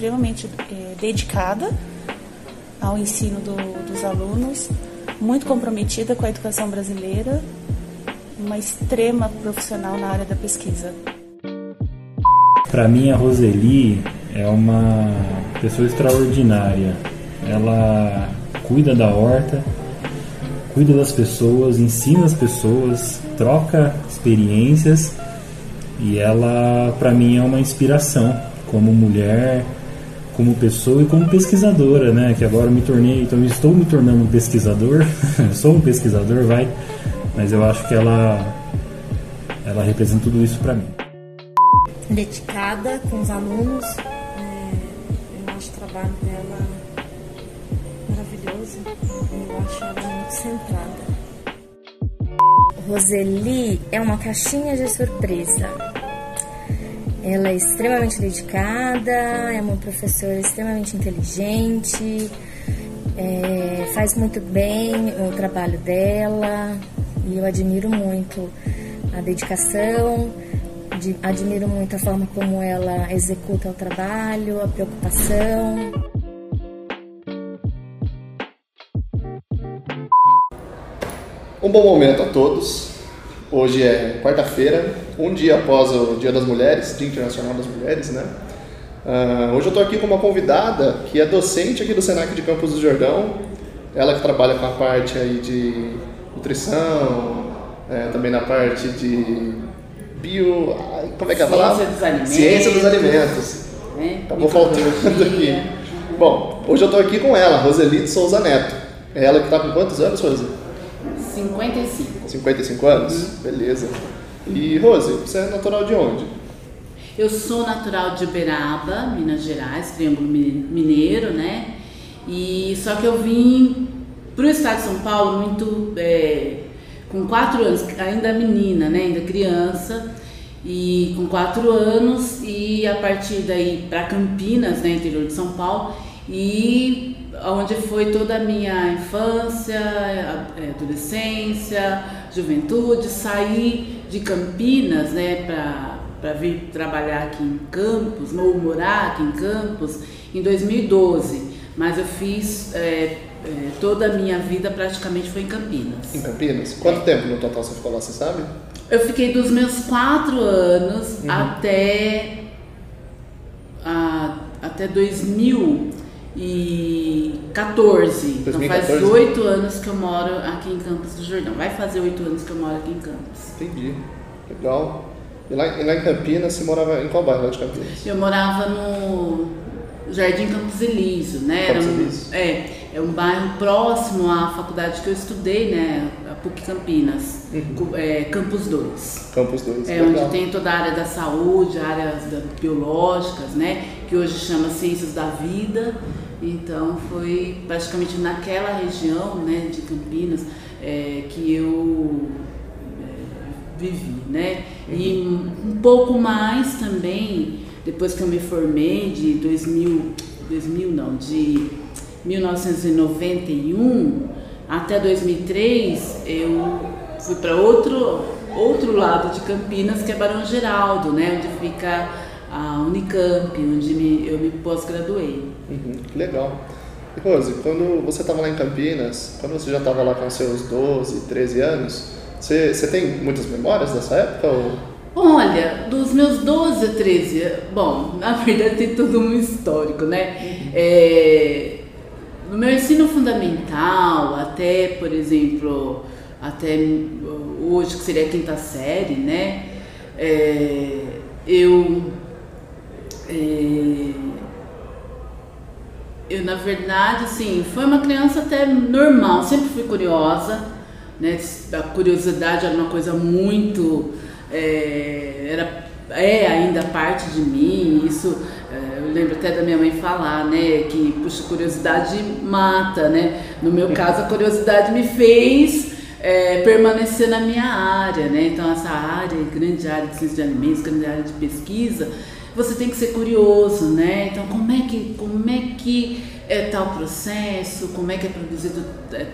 extremamente é, dedicada ao ensino do, dos alunos, muito comprometida com a educação brasileira, uma extrema profissional na área da pesquisa. Para mim, a Roseli é uma pessoa extraordinária. Ela cuida da horta, cuida das pessoas, ensina as pessoas, troca experiências e ela, para mim, é uma inspiração como mulher, como pessoa e como pesquisadora, né? Que agora me tornei, então estou me tornando um pesquisador, sou um pesquisador, vai, mas eu acho que ela, ela representa tudo isso para mim. Dedicada com os alunos, é, eu acho o trabalho dela maravilhoso, eu acho ela muito centrada. Roseli é uma caixinha de surpresa. Ela é extremamente dedicada, é uma professora extremamente inteligente, é, faz muito bem o trabalho dela e eu admiro muito a dedicação, de, admiro muito a forma como ela executa o trabalho, a preocupação. Um bom momento a todos. Hoje é quarta-feira, um dia após o Dia das Mulheres, Dia Internacional das Mulheres, né? Uh, hoje eu estou aqui com uma convidada que é docente aqui do Senac de Campos do Jordão. Ela que trabalha com a parte aí de nutrição, é, também na parte de bio... Como é que é a palavra? Ciência dos alimentos. Ciência dos alimentos. Né? Acabou faltando aqui. Bom, hoje eu estou aqui com ela, Roselite Souza Neto. É ela que está com quantos anos, Rose? 55. 55 anos? Uhum. Beleza. E Rose, você é natural de onde? Eu sou natural de Uberaba, Minas Gerais, Triângulo Mi- Mineiro, né? E só que eu vim para o estado de São Paulo muito é, com quatro anos, ainda menina, né? Ainda criança. E com quatro anos e a partir daí para Campinas, né? Interior de São Paulo. E onde foi toda a minha infância, é, adolescência, juventude, saí de Campinas, né, para vir trabalhar aqui em Campos, ou morar aqui em Campos, em 2012. Mas eu fiz é, é, toda a minha vida praticamente foi em Campinas. Em Campinas? Quanto tempo no total você ficou lá, você sabe? Eu fiquei dos meus quatro anos até, a, até 2014. Então faz 2014? oito anos que eu moro aqui em Campos do Jordão. Vai fazer oito anos que eu moro aqui em Campos. Entendi. Legal. E lá, e lá em Campinas, você morava em qual bairro lá de Campinas? Eu morava no Jardim Campos Elísio, né? Era Campos um, Elísio. é, é um bairro próximo à faculdade que eu estudei, né? A PUC Campinas, Cu- é, Campus 2. Campos 2. É Legal. onde tem toda a área da saúde, áreas biológicas, né? Que hoje chama Ciências da Vida. Então foi praticamente naquela região, né, de Campinas, é, que eu é, vivi, né? E um um pouco mais também, depois que eu me formei, de 2000, 2000 não, de 1991 até 2003, eu fui para outro, outro lado de Campinas, que é Barão Geraldo, né? Onde fica a Unicamp, onde me- eu me pós-graduei. Uhum, legal. E Rose, quando você estava lá em Campinas, quando você já estava lá com seus 12, 13 anos, você, você tem muitas memórias dessa época? Ou... Olha, dos meus 12 a 13, bom, na verdade tem todo um histórico, né? É, no meu ensino fundamental, até, por exemplo, até hoje, que seria a quinta série, né? É, eu. É, eu, na verdade, assim, foi uma criança até normal, sempre fui curiosa, né? A curiosidade era uma coisa muito. é, era, é ainda parte de mim, isso. é, eu lembro até da minha mãe falar, né? Que, puxa, curiosidade mata, né? No meu caso, a curiosidade me fez é, permanecer na minha área, né? Então, essa área, grande área de ciência de alimentos, grande área de pesquisa, você tem que ser curioso, né? Então, como é que, como é que é tal processo, como é que é produzido, é,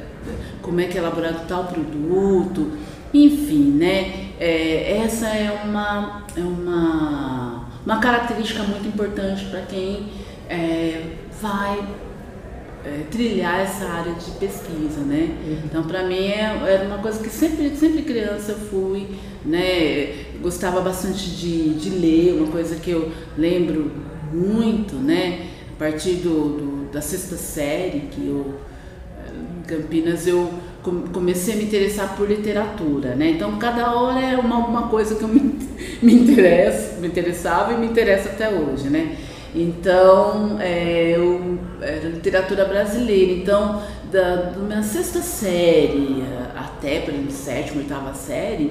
como é que é elaborado tal produto, enfim, né? É, essa é uma, é uma uma característica muito importante para quem é, vai é, trilhar essa área de pesquisa, né? Uhum. Então, para mim, é, era uma coisa que sempre, sempre criança eu fui, né? Gostava bastante de, de ler, uma coisa que eu lembro muito, né? A partir do, do da sexta série, que eu, em Campinas, eu comecei a me interessar por literatura, né? Então, cada hora é uma, uma coisa que eu me, me, me interessava e me interessa até hoje, né? Então, é, eu era literatura brasileira. Então, da, da minha sexta série até, por exemplo, sétima, oitava série,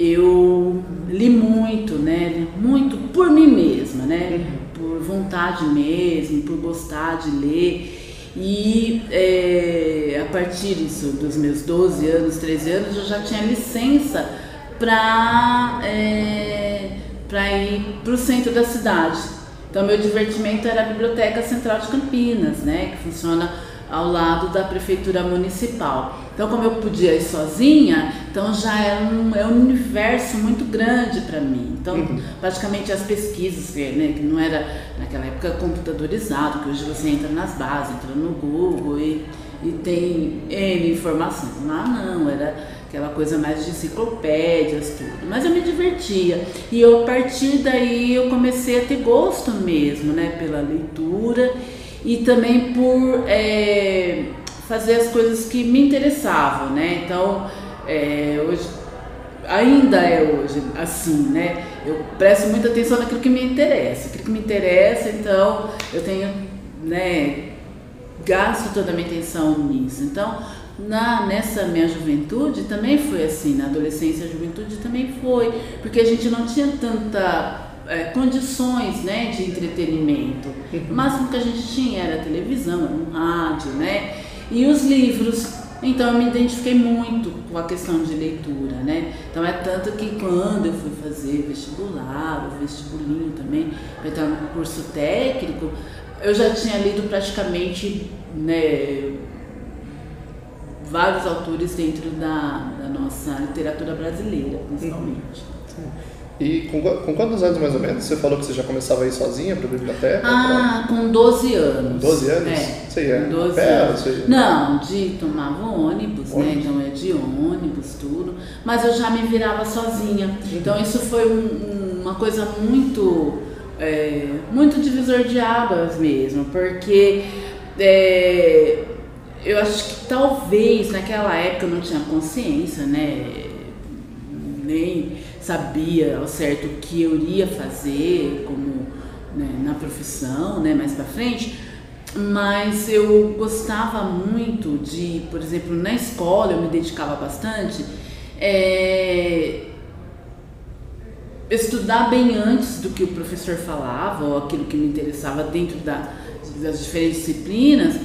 eu li muito, né? Muito por mim mesma, né? Uhum. Por vontade mesmo, por gostar de ler. E é, a partir disso, dos meus 12 anos, 13 anos, eu já tinha licença para é, ir para o centro da cidade. Então, meu divertimento era a Biblioteca Central de Campinas, né, que funciona ao lado da Prefeitura Municipal. Então, como eu podia ir sozinha, então já é um, é um universo muito grande para mim. Então, uhum. praticamente as pesquisas, né, que não era naquela época computadorizado, que hoje você entra nas bases, entra no Google e, e tem N informações. Lá não, era aquela coisa mais de enciclopédias, tudo. Mas eu me divertia. E eu, a partir daí eu comecei a ter gosto mesmo, né, pela leitura e também por é, fazer as coisas que me interessavam, né? Então, é, hoje ainda é hoje assim, né? Eu presto muita atenção naquilo que me interessa. Aquilo que me interessa, então eu tenho, né, gasto toda a minha atenção nisso. Então, na nessa minha juventude também foi assim, na adolescência e juventude também foi, porque a gente não tinha tanta é, condições né, de entretenimento. O máximo que a gente tinha era televisão, um rádio, né? E os livros. Então eu me identifiquei muito com a questão de leitura, né? Então é tanto que quando eu fui fazer vestibular, o vestibulinho também, para entrar no curso técnico, eu já tinha lido praticamente né, vários autores dentro da, da nossa literatura brasileira, principalmente. E com, com, quantos anos mais ou menos? Você falou que você já começava a ir sozinha para a biblioteca? Ah, pra... com 12 anos. 12 anos? É. Você ia 12 pé, anos. Você... Não, de tomava ônibus, ônibus, né? Então é de ônibus, tudo. Mas eu já me virava sozinha. Então isso foi um, uma coisa muito, é, muito divisor de águas mesmo, porque é, eu acho que talvez naquela época eu não tinha consciência, né? Nem sabia ao certo o que eu iria fazer como né, na profissão, né, mais para frente. Mas eu gostava muito de, por exemplo, na escola eu me dedicava bastante. É, estudar bem antes do que o professor falava ou aquilo que me interessava dentro da, das diferentes disciplinas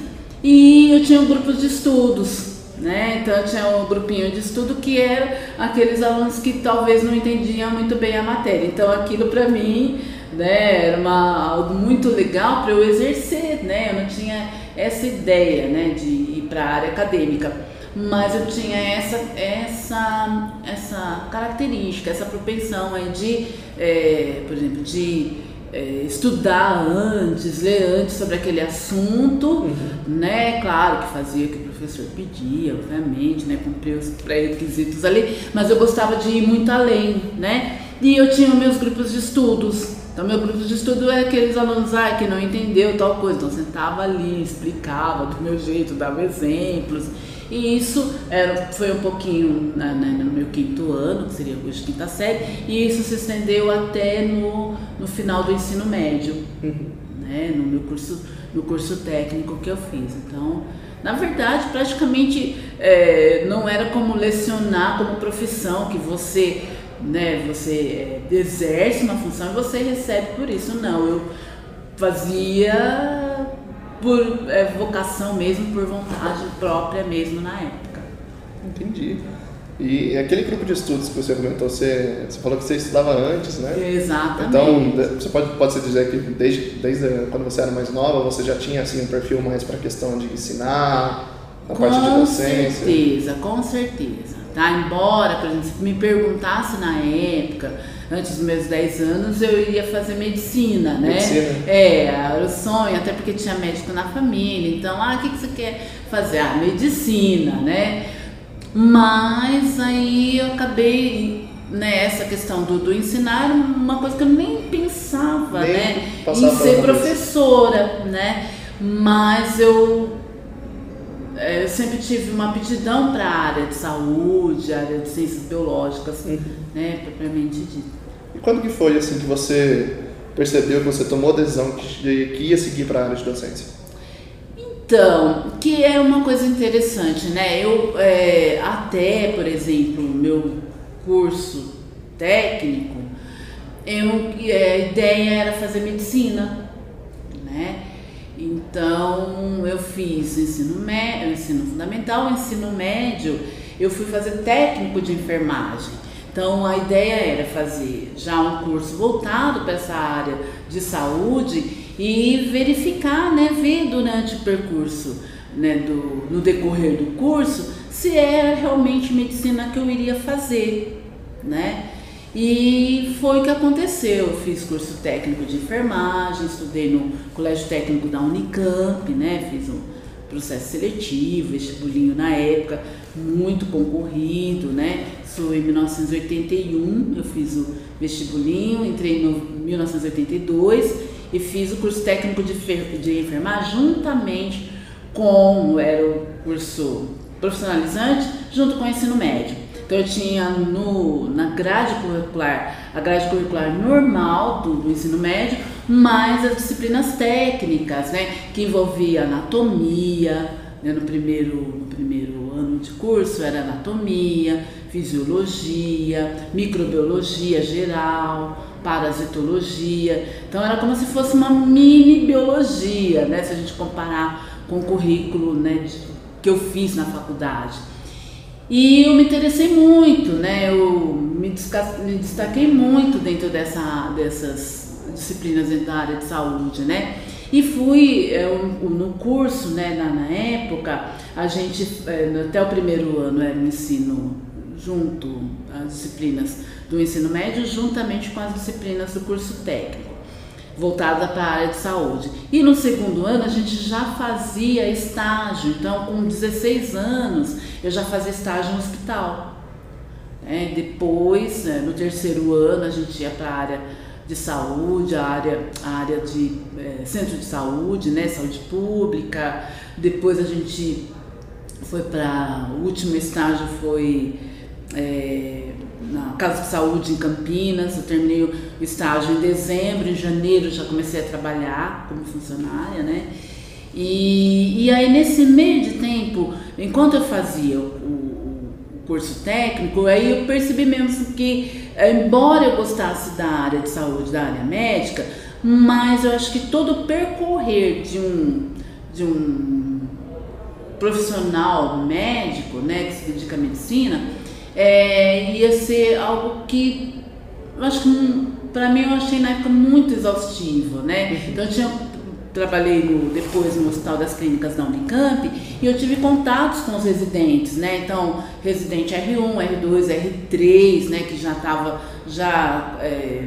e eu tinha um de estudos, né? Então tinha um grupinho de estudo que era aqueles alunos que talvez não entendiam muito bem a matéria. Então aquilo para mim, né, era uma, algo muito legal para eu exercer, né? Eu não tinha essa ideia, né, de ir para a área acadêmica, mas eu tinha essa essa essa característica, essa propensão aí de, é, por exemplo, de é, estudar antes, ler antes sobre aquele assunto, uhum. né? Claro que fazia o que o professor pedia, obviamente, né? Cumpria os pré-requisitos ali, mas eu gostava de ir muito além, né? E eu tinha meus grupos de estudos. Então, meu grupo de estudo é aqueles alunos ah, que não entendeu tal coisa. Então, eu sentava ali, explicava do meu jeito, dava exemplos. E isso era, foi um pouquinho no meu quinto ano, que seria hoje quinta série, e isso se estendeu até no, no final do ensino médio, uhum. né, no meu curso, no curso técnico que eu fiz. Então, na verdade, praticamente é, não era como lecionar como profissão, que você, né, você é, exerce uma função e você recebe por isso. Não, eu fazia por é, vocação mesmo, por vontade própria mesmo na época. Entendi. E aquele grupo de estudos que você comentou, você, você falou que você estudava antes, né? Exatamente. Então, você pode, pode se dizer que desde, desde quando você era mais nova, você já tinha assim, um perfil mais para a questão de ensinar, na com parte de docência? Com certeza, com certeza. Tá? Embora, por exemplo, se me perguntasse na época antes dos meus 10 anos, eu iria fazer medicina, né? Medicina. É, era o sonho, até porque tinha médico na família. Então, ah, o que, que você quer fazer? Ah, medicina, né? Mas aí eu acabei né, essa questão do, do ensinar uma coisa que eu nem pensava Nem né, em ser professora, né? Mas eu, é, eu sempre tive uma aptidão para a área de saúde, área de ciências biológicas, Uhum. Né, propriamente. E quando que foi assim que você percebeu que você tomou a decisão de que ia seguir para a área de docência? Então, que é uma coisa interessante, né? Eu é, até, por exemplo, meu curso técnico, eu, é, a ideia era fazer medicina, né? Então eu fiz ensino médio, ensino fundamental, ensino médio, eu fui fazer técnico de enfermagem. Então a ideia era fazer já um curso voltado para essa área de saúde e verificar, né, ver durante o percurso, né, do, no decorrer do curso, se era realmente medicina que eu iria fazer, né? E foi o que aconteceu. Eu fiz curso técnico de enfermagem, estudei no Colégio Técnico da Unicamp, né? Fiz um processo seletivo, vestibulinho na época, muito concorrido, né? Isso em 1981, eu fiz o vestibulinho, entrei em 1982 e fiz o curso técnico de, de enfermagem juntamente com era o curso profissionalizante junto com o ensino médio. Então eu tinha no, na grade curricular, a grade curricular normal do, do ensino médio, mais as disciplinas técnicas, né? Que envolvia anatomia, né, no, primeiro, no primeiro ano de curso era anatomia, fisiologia, microbiologia geral, parasitologia. Então era como se fosse uma mini biologia, né? Se a gente comparar com o currículo né, de- que eu fiz na faculdade. E eu me interessei muito, né? Eu me, me destaquei muito dentro dessa, dessas disciplinas da área de saúde, né? E fui é, um- no curso, né, na, na época, a gente, é, até o primeiro ano era o ensino junto, as disciplinas do ensino médio, juntamente com as disciplinas do curso técnico voltada para a área de saúde. E no segundo ano a gente já fazia estágio, então com 16 anos eu já fazia estágio no hospital. É, depois, né, no terceiro ano, a gente ia para a área de saúde, a área, a área de eh, centro de saúde, né, saúde pública. Depois a gente foi para o último estágio foi é, na Casa de Saúde em Campinas. Eu terminei o estágio em dezembro, em janeiro já comecei a trabalhar como funcionária, né? E, e aí nesse meio de tempo, enquanto eu fazia o, o- curso técnico, aí eu percebi mesmo que, eh, embora eu gostasse da área de saúde, da área médica, mas eu acho que todo o percorrer de um, de um profissional médico, né, que se dedica à medicina, é, ia ser algo que acho que para mim eu achei na época muito exaustivo, né? Então eu tinha trabalhei no, depois no Hospital das Clínicas da Unicamp e eu tive contatos com os residentes, né? Então, residente R1, R2, R3, né? Que já estava, já, é,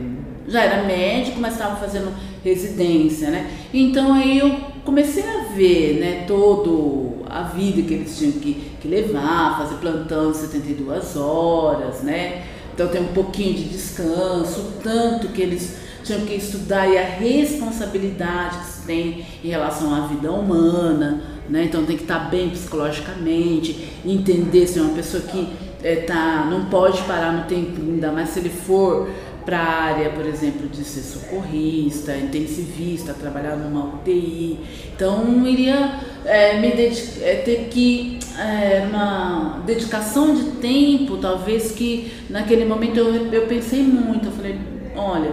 já era médico, mas estava fazendo residência, né? Então aí eu comecei a ver, né? Todo a vida que eles tinham que, que levar, fazer plantão de 72 horas, né? Então tem um pouquinho de descanso, o tanto que eles tinham que estudar e a responsabilidade que se tem em relação à vida humana, né? Então tem que estar bem psicologicamente, entender se é uma pessoa que é, tá, não pode parar no tempo, ainda mais se ele for para a área, por exemplo, de ser socorrista, intensivista, trabalhar numa UTI. Então iria é, me dedicar, é, ter que é, uma dedicação de tempo, talvez que naquele momento eu, eu pensei muito, eu falei, olha,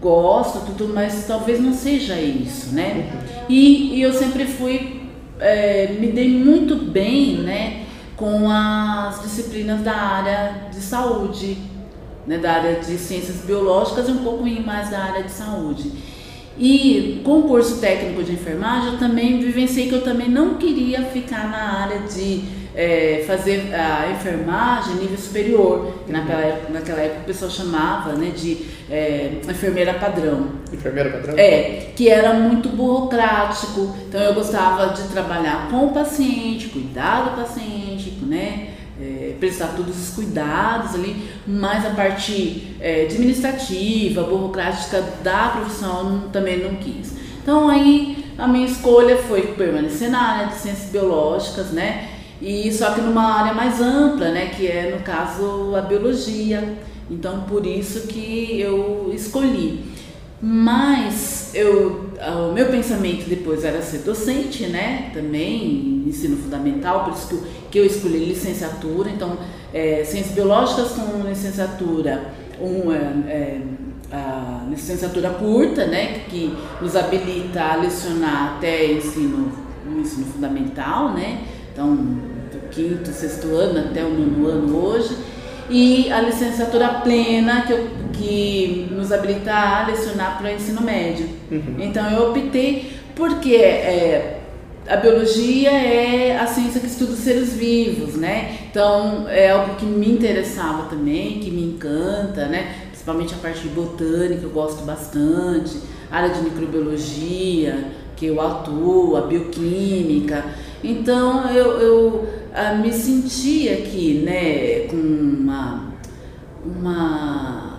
gosto tudo, mas talvez não seja isso, né? E, e eu sempre fui, é, me dei muito bem, né, com as disciplinas da área de saúde, né, da área de ciências biológicas e um pouco mais da área de saúde. E com o curso técnico de enfermagem, eu também vivenciei que eu também não queria ficar na área de é, fazer a enfermagem nível superior, que naquela época, naquela época o pessoal chamava né, de é, enfermeira padrão. Enfermeira padrão? É, que era muito burocrático, então eu gostava de trabalhar com o paciente, cuidar do paciente, né? Prestar todos os cuidados ali, mas a parte é, administrativa, burocrática da profissão também não quis. Então aí a minha escolha foi permanecer na área de ciências biológicas, né? E só que numa área mais ampla, né? Que é no caso a biologia. Então por isso que eu escolhi. Mas eu, o meu pensamento depois era ser docente, né? Também ensino fundamental, por isso que eu, que eu escolhi licenciatura. Então, é, ciências biológicas com licenciatura, um, é, é, a licenciatura curta, né, que nos habilita a lecionar até ensino, o ensino fundamental, né, então do quinto, sexto ano até o nono ano hoje, e a licenciatura plena que, eu, que nos habilita a lecionar para o ensino médio. Uhum. Então eu optei porque é, a biologia é a ciência que estuda os seres vivos, né? Então é algo que me interessava também, que me encanta, né? principalmente a parte de botânica, eu gosto bastante, área de microbiologia, que eu atuo, a bioquímica. Então eu, eu ah, me senti aqui né, com uma, uma,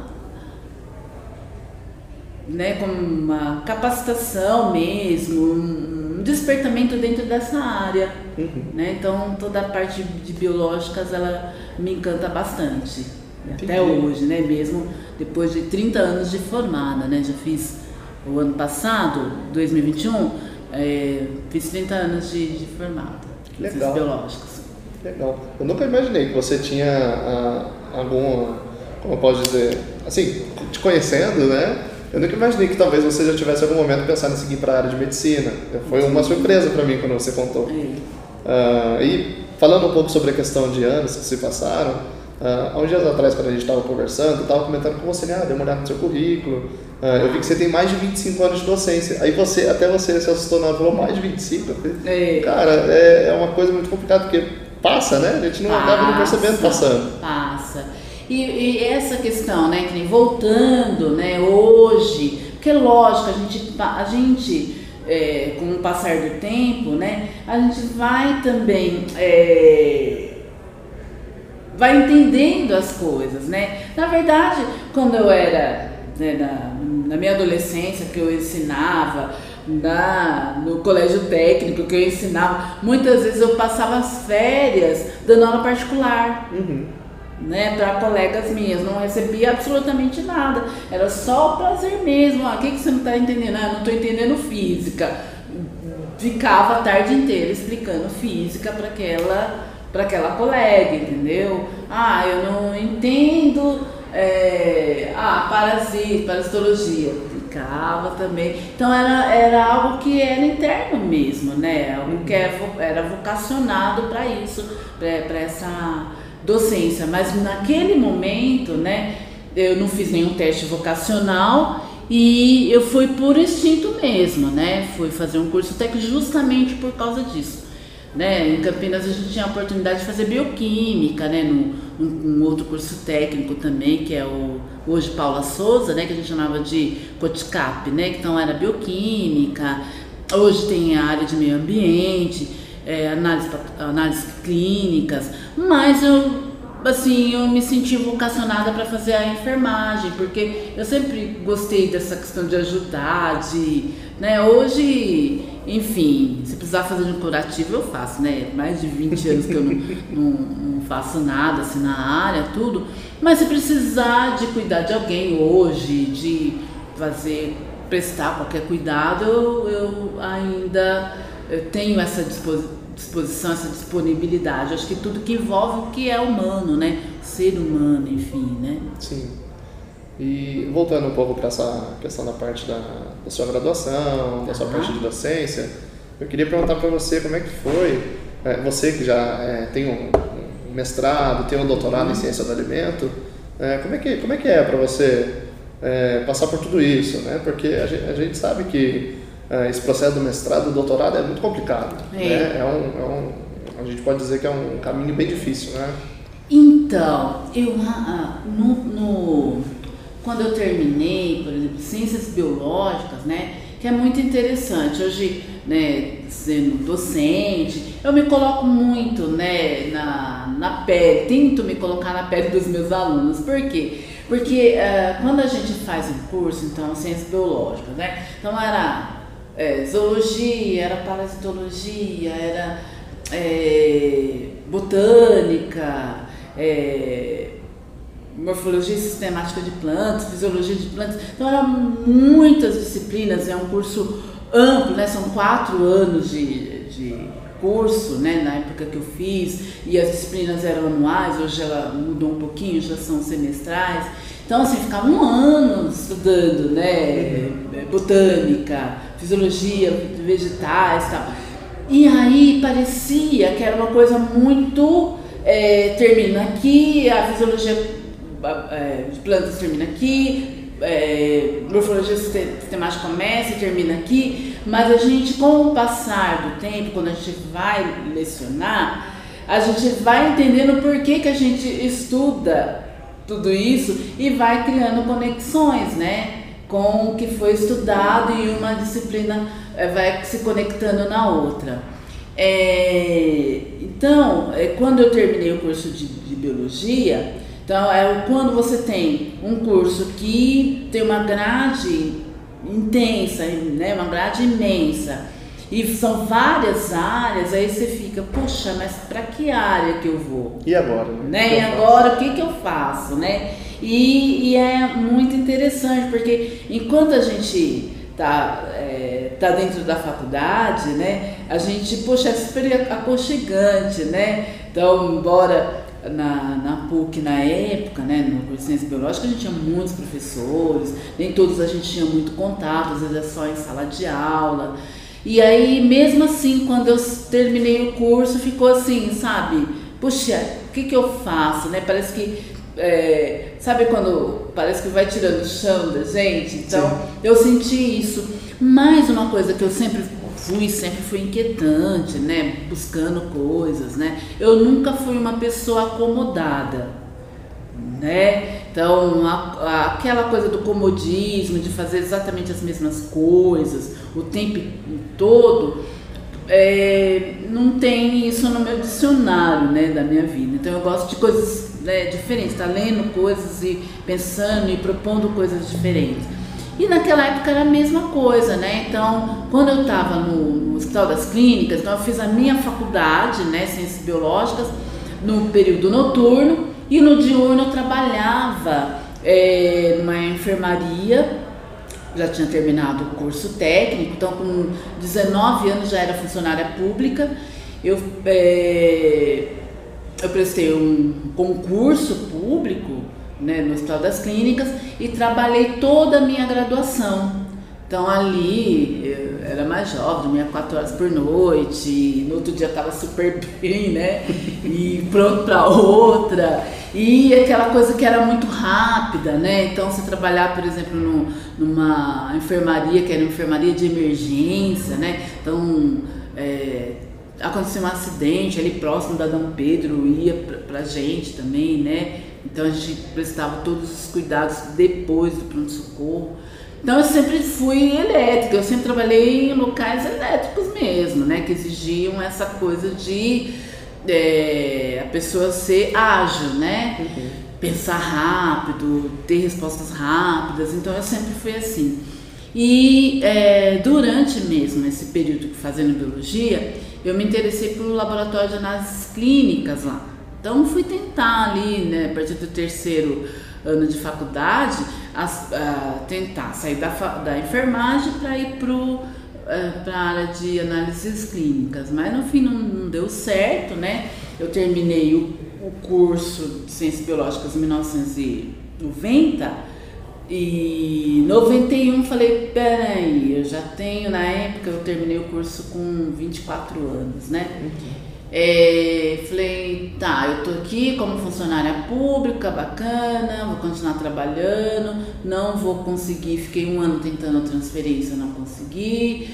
né, com uma capacitação mesmo, um despertamento dentro dessa área. Uhum. Né? Então toda a parte de biológicas ela me encanta bastante. Entendi. Até hoje, né? Mesmo depois de 30 anos de formada, né? Já fiz o ano passado, 2021, é, fiz 30 anos de, de formada. Legal. biológicos. Legal. Eu nunca imaginei que você tinha ah, alguma, como eu posso dizer, assim, te conhecendo, né? Eu nunca imaginei que talvez você já tivesse algum momento pensando em seguir para a área de medicina. Foi uma surpresa para mim quando você contou. Uh, e falando um pouco sobre a questão de anos que se passaram, Uh, há uns dias atrás, quando a gente estava conversando, eu estava comentando com você, né? Ah, dei uma olhada no seu currículo. Uh, eu vi que você tem mais de 25 anos de docência. Aí você, até você se assustou, não, falou mais de 25. É. Cara, é, é uma coisa muito complicada, porque passa, né? A gente não passa, acaba não percebendo passando. Passa. E, e, essa questão, né, que voltando, né, hoje, porque lógico, a gente, a gente é, com o passar do tempo, né, a gente vai também. É, vai entendendo as coisas, né? Na verdade, quando eu era né, na, na minha adolescência, que eu ensinava, na, no colégio técnico que eu ensinava, muitas vezes eu passava as férias dando aula particular. Uhum. Né, para colegas minhas, não recebia absolutamente nada, era só o prazer mesmo. Ah, o que, que você não está entendendo? Ah, não estou entendendo física. Ficava a tarde inteira explicando física para aquela para aquela colega, entendeu? Ah, eu não entendo é, ah, parasita, parasitologia. Ficava também. Então era, era algo que era interno mesmo, né? Algo que é era vocacionado para isso, para essa docência. Mas naquele momento, né, eu não fiz nenhum teste vocacional e eu fui por instinto mesmo, né? Fui fazer um curso técnico justamente por causa disso. Né? Em Campinas a gente tinha a oportunidade de fazer bioquímica, né? No, um, um outro curso técnico também, que é o hoje Paula Souza, né? que a gente chamava de COTCAP, né? então era bioquímica, hoje tem a área de meio ambiente, é, análise, análise clínicas, mas eu assim, eu me senti vocacionada para fazer a enfermagem, porque eu sempre gostei dessa questão de ajudar, de, né, hoje, enfim, se precisar fazer um curativo eu faço, né, mais de 20 anos que eu não, não, não faço nada assim na área, tudo, mas se precisar de cuidar de alguém hoje, de fazer, prestar qualquer cuidado, eu, eu ainda eu tenho essa disposição disposição, essa disponibilidade. Acho que tudo que envolve o que é humano, né? Ser humano, enfim, né? Sim. E voltando um pouco para essa questão da parte da, da sua graduação, da sua parte de docência, eu queria perguntar para você como é que foi, é, você que já é, tem um, mestrado, tem um doutorado uhum. em ciência do alimento, é, como, é que, como é que é para você é, passar por tudo isso, né? Porque a gente, a gente sabe que esse processo do mestrado, do doutorado é muito complicado. É, né? é, um, é, um, A gente pode dizer que é um caminho bem difícil, né? Então, eu ah, no, no, quando eu terminei, por exemplo, ciências biológicas, né, que é muito interessante. Hoje, né, sendo docente, eu me coloco muito, né, na, na pele, tento me colocar na pele dos meus alunos. Por quê? Porque uh, quando a gente faz um curso, então, ciências biológicas, né, então era é, zoologia, era parasitologia, era é, botânica, é, morfologia sistemática de plantas, fisiologia de plantas. Então eram muitas disciplinas, é um curso amplo, né? São quatro anos de, de curso, né? Na época que eu fiz, e as disciplinas eram anuais, hoje ela mudou um pouquinho, já são semestrais. Então, assim, ficava um ano estudando, né? Botânica, fisiologia, vegetais e tal. E aí parecia que era uma coisa muito. É, termina aqui, a fisiologia é, de plantas termina aqui, é, morfologia sistemática começa e termina aqui, mas a gente, com o passar do tempo, quando a gente vai lecionar, a gente vai entendendo por que, que a gente estuda tudo isso e vai criando conexões, né? Com o que foi estudado e uma disciplina é, vai se conectando na outra. É, então, é, quando eu terminei o curso de, de biologia, então, é quando você tem um curso que tem uma grade intensa, né, uma grade imensa, e são várias áreas, aí você fica, poxa, mas para que área que eu vou? E agora? Né? E agora o que, que eu faço? Né? E, e é muito interessante, porque enquanto a gente está é, tá dentro da faculdade, né, a gente, poxa, é super aconchegante, né? Então, embora na, na PUC na época, né, no curso de ciência biológica, a gente tinha muitos professores, nem todos a gente tinha muito contato, às vezes é só em sala de aula. E aí, mesmo assim, quando eu terminei o curso, ficou assim, sabe? Puxa, o que, que eu faço, né? Parece que é, sabe quando parece que vai tirando o chão da gente? Então, Sim. eu senti isso. Mais uma coisa que eu sempre fui, sempre fui inquietante, né? Buscando coisas, né? Eu nunca fui uma pessoa acomodada, né? Então, a, a, aquela coisa do comodismo, de fazer exatamente as mesmas coisas o tempo todo, é, não tem isso no meu dicionário, né, da minha vida. Então, eu gosto de coisas né, diferentes, tá lendo coisas e pensando e propondo coisas diferentes. E naquela época era a mesma coisa, né? Então, quando eu estava no, no, Hospital das Clínicas, então eu fiz a minha faculdade, né, Ciências Biológicas, no período noturno, e no diurno eu trabalhava é, numa enfermaria, já tinha terminado o curso técnico, então com 19 anos já era funcionária pública. Eu, é, eu prestei um concurso público né, no Hospital das Clínicas e trabalhei toda a minha graduação. Então ali eu era mais jovem, dormia quatro horas por noite, no outro dia estava super bem, né? E pronto para outra. E aquela coisa que era muito rápida, né? Então você trabalhar, por exemplo, no, numa enfermaria, que era uma enfermaria de emergência, né? Então é, aconteceu um acidente ali próximo da Dom Pedro, ia pra, pra gente também, né? Então a gente prestava todos os cuidados depois do pronto-socorro. Então eu sempre fui elétrica, eu sempre trabalhei em locais elétricos mesmo, né? Que exigiam essa coisa de é, a pessoa ser ágil, né? Uhum. Pensar rápido, ter respostas rápidas. Então eu sempre fui assim. E é, durante mesmo esse período fazendo biologia, eu me interessei pelo laboratório de análises clínicas lá. Então fui tentar ali, né, a partir do terceiro ano de faculdade, a, a tentar sair da, da enfermagem para ir para uh, a área de análises clínicas. Mas no fim não, não deu certo, né? Eu terminei o, o curso de Ciências Biológicas em 1990 e 91 falei, peraí, eu já tenho, na época eu terminei o curso com 24 anos, né? Uhum. É, falei, tá, eu tô aqui como funcionária pública, bacana, vou continuar trabalhando, não vou conseguir, fiquei um ano tentando a transferência, não consegui,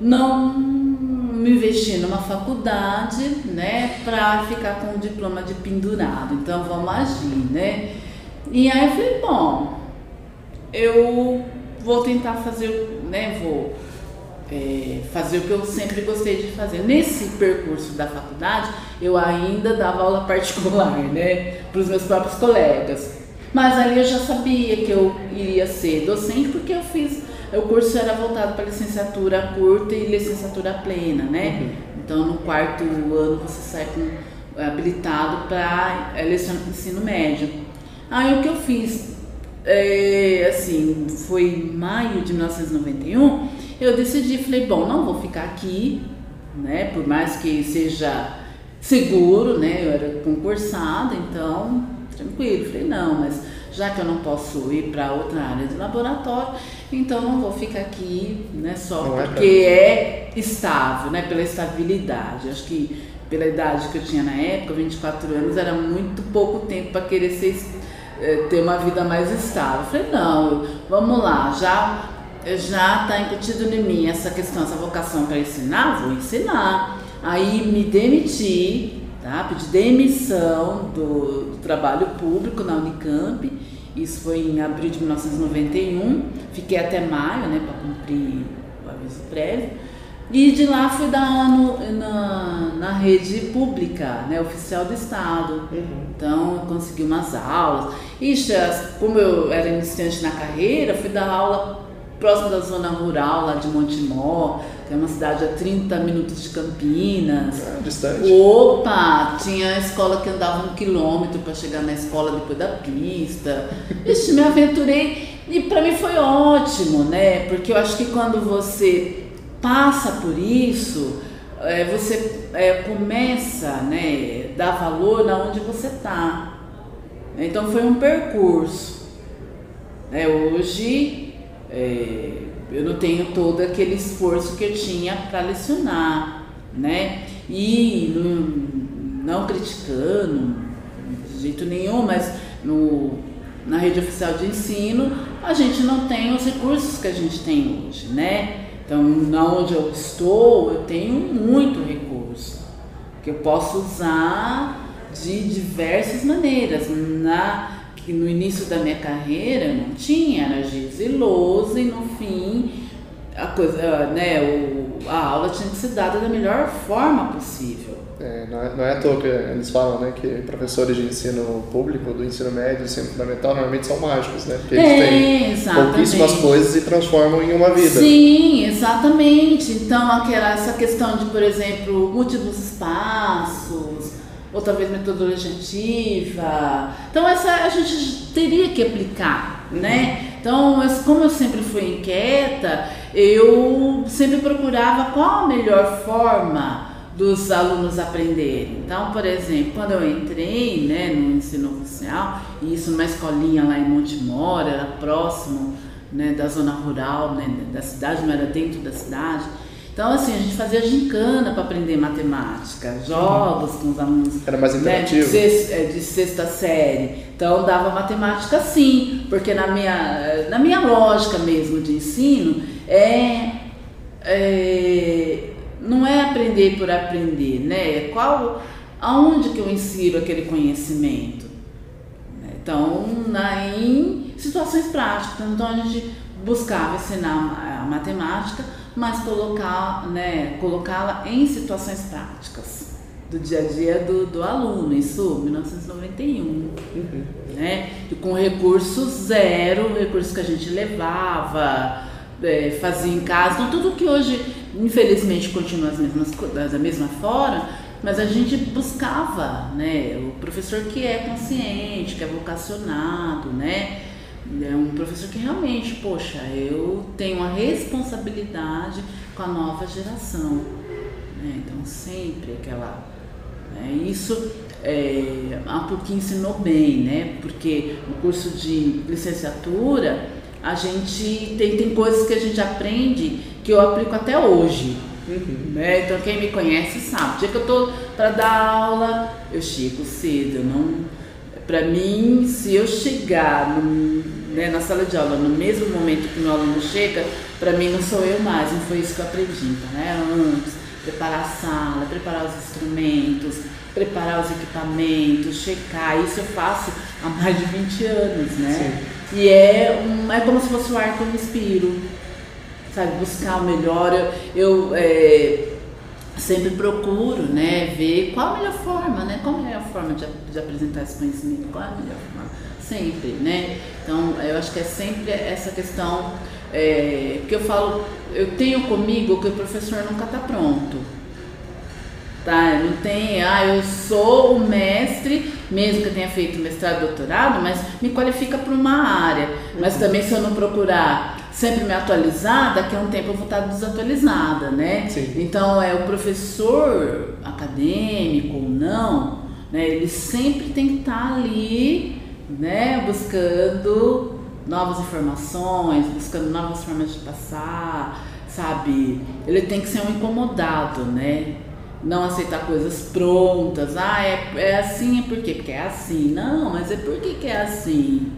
não me investi numa faculdade, né, para ficar com o diploma de pendurado. Então vamos agir, né? E aí eu falei, bom, eu vou tentar fazer, né, vou é, fazer o que eu sempre gostei de fazer. Nesse percurso da faculdade, eu ainda dava aula particular, né, para os meus próprios colegas. Mas ali eu já sabia que eu iria ser docente porque eu fiz, o curso era voltado para licenciatura curta e licenciatura plena, né? Uhum. Então no quarto ano você sai com, habilitado para é, ensino médio. Aí o que eu fiz, é, assim, foi em maio de 1991, eu decidi, falei, bom, não vou ficar aqui, né? Por mais que seja seguro, né? Eu era concursada, então tranquilo. Falei, não, mas já que eu não posso ir para outra área de laboratório, então não vou ficar aqui, né, só não é porque é, é estável, né, pela estabilidade. Acho que pela idade que eu tinha na época, 24 anos, era muito pouco tempo para querer ser, eh, ter uma vida mais estável. Falei, não, vamos lá, já já está incutido em mim essa questão, essa vocação para ensinar, vou ensinar. Aí me demiti, tá? pedi demissão do, do, trabalho público na Unicamp, isso foi em abril de 1991, fiquei até maio né, para cumprir o aviso prévio, e de lá fui dar aula no, na, na rede pública, né, oficial do Estado. Uhum. Então eu consegui umas aulas. Ixi, como eu era iniciante na carreira, fui dar aula próximo da zona rural lá de Montemor, que é uma cidade a 30 minutos de Campinas. É, distante. Opa, tinha escola que andava um quilômetro para chegar na escola depois da pista. Ixi, me aventurei e para mim foi ótimo, né? Porque eu acho que quando você passa por isso, é, você é, começa, né, dar valor na onde você está. Então foi um percurso. É, hoje é, eu não tenho todo aquele esforço que eu tinha para lecionar, né? E no, não criticando de jeito nenhum, mas no, na rede oficial de ensino a gente não tem os recursos que a gente tem hoje, né? Então, na onde eu estou, eu tenho muito recurso que eu posso usar de diversas maneiras. Na, que no início da minha carreira não tinha, era giz e lousa e no fim a coisa, né, o, a aula tinha que ser dada da melhor forma possível. É, não, é, não é à toa que eles falam né, que professores de ensino público, do ensino médio, do ensino fundamental, normalmente são mágicos, né? Porque eles é, têm exatamente. pouquíssimas coisas e transformam em uma vida. Sim, exatamente. Então, aquela, essa questão de, por exemplo, múltiplos espaços, ou talvez metodologia ativa. Então essa a gente teria que aplicar, né? Então, como eu sempre fui inquieta, eu sempre procurava qual a melhor forma dos alunos aprenderem. Então, por exemplo, quando eu entrei né, no ensino oficial, e isso numa escolinha lá em Montemor, era próximo né, da zona rural né, da cidade, não era dentro da cidade, então, assim, a gente fazia gincana para aprender matemática, jogos com os alunos. Era mais interativo. Né, de, sexta, é, de, sexta, série. Então, dava matemática sim, porque na minha, na minha lógica mesmo de ensino, é, é não é aprender por aprender, né? É qual, aonde que eu insiro aquele conhecimento? Então, na, em situações práticas. Então, a gente buscava ensinar a matemática mas colocar, né, colocá-la em situações práticas do dia a dia do, do aluno, isso 1991, uhum. né? E com recurso zero, recurso que a gente levava, é, fazia em casa, então tudo que hoje, infelizmente, continua as mesmas, da mesma forma, mas a gente buscava, né, o professor que é consciente, que é vocacionado, né, é um professor que realmente, poxa, eu tenho uma responsabilidade com a nova geração. Né? Então, sempre aquela. Né? Isso é, a PUC ensinou bem, né? Porque no curso de licenciatura, a gente tem, tem coisas que a gente aprende que eu aplico até hoje. Uhum. Né? Então, quem me conhece sabe. O dia que eu estou para dar aula, eu chego cedo, eu não para mim, se eu chegar no, né, na sala de aula no mesmo momento que o meu aluno chega, para mim não sou eu mais, não foi isso que eu aprendi. Então, né? Antes, preparar a sala, preparar os instrumentos, preparar os equipamentos, checar. Isso eu faço há mais de 20 anos, né? Sim. E é, um, é como se fosse o ar que eu inspiro, sabe? Buscar o melhor. Eu, eu é, sempre procuro, né? Ver qual a melhor forma, né? Qual a melhor forma de, de apresentar esse conhecimento, qual a melhor forma. Sempre, né? Então, eu acho que é sempre essa questão é, que eu falo, eu tenho comigo que o professor nunca está pronto tá? Não tem, ah, eu sou o mestre, mesmo que eu tenha feito mestrado, doutorado, mas me qualifica para uma área. Mas também se eu não procurar sempre me atualizar, daqui a um tempo eu vou estar desatualizada, né? Sim. Então é o professor acadêmico ou não, né? Ele sempre tem que estar ali, né? Buscando novas informações, buscando novas formas de passar, sabe? Ele tem que ser um incomodado, né? não aceitar coisas prontas. Ah, é, é assim, é por quê? Porque é assim. Não, mas é por que, que é assim?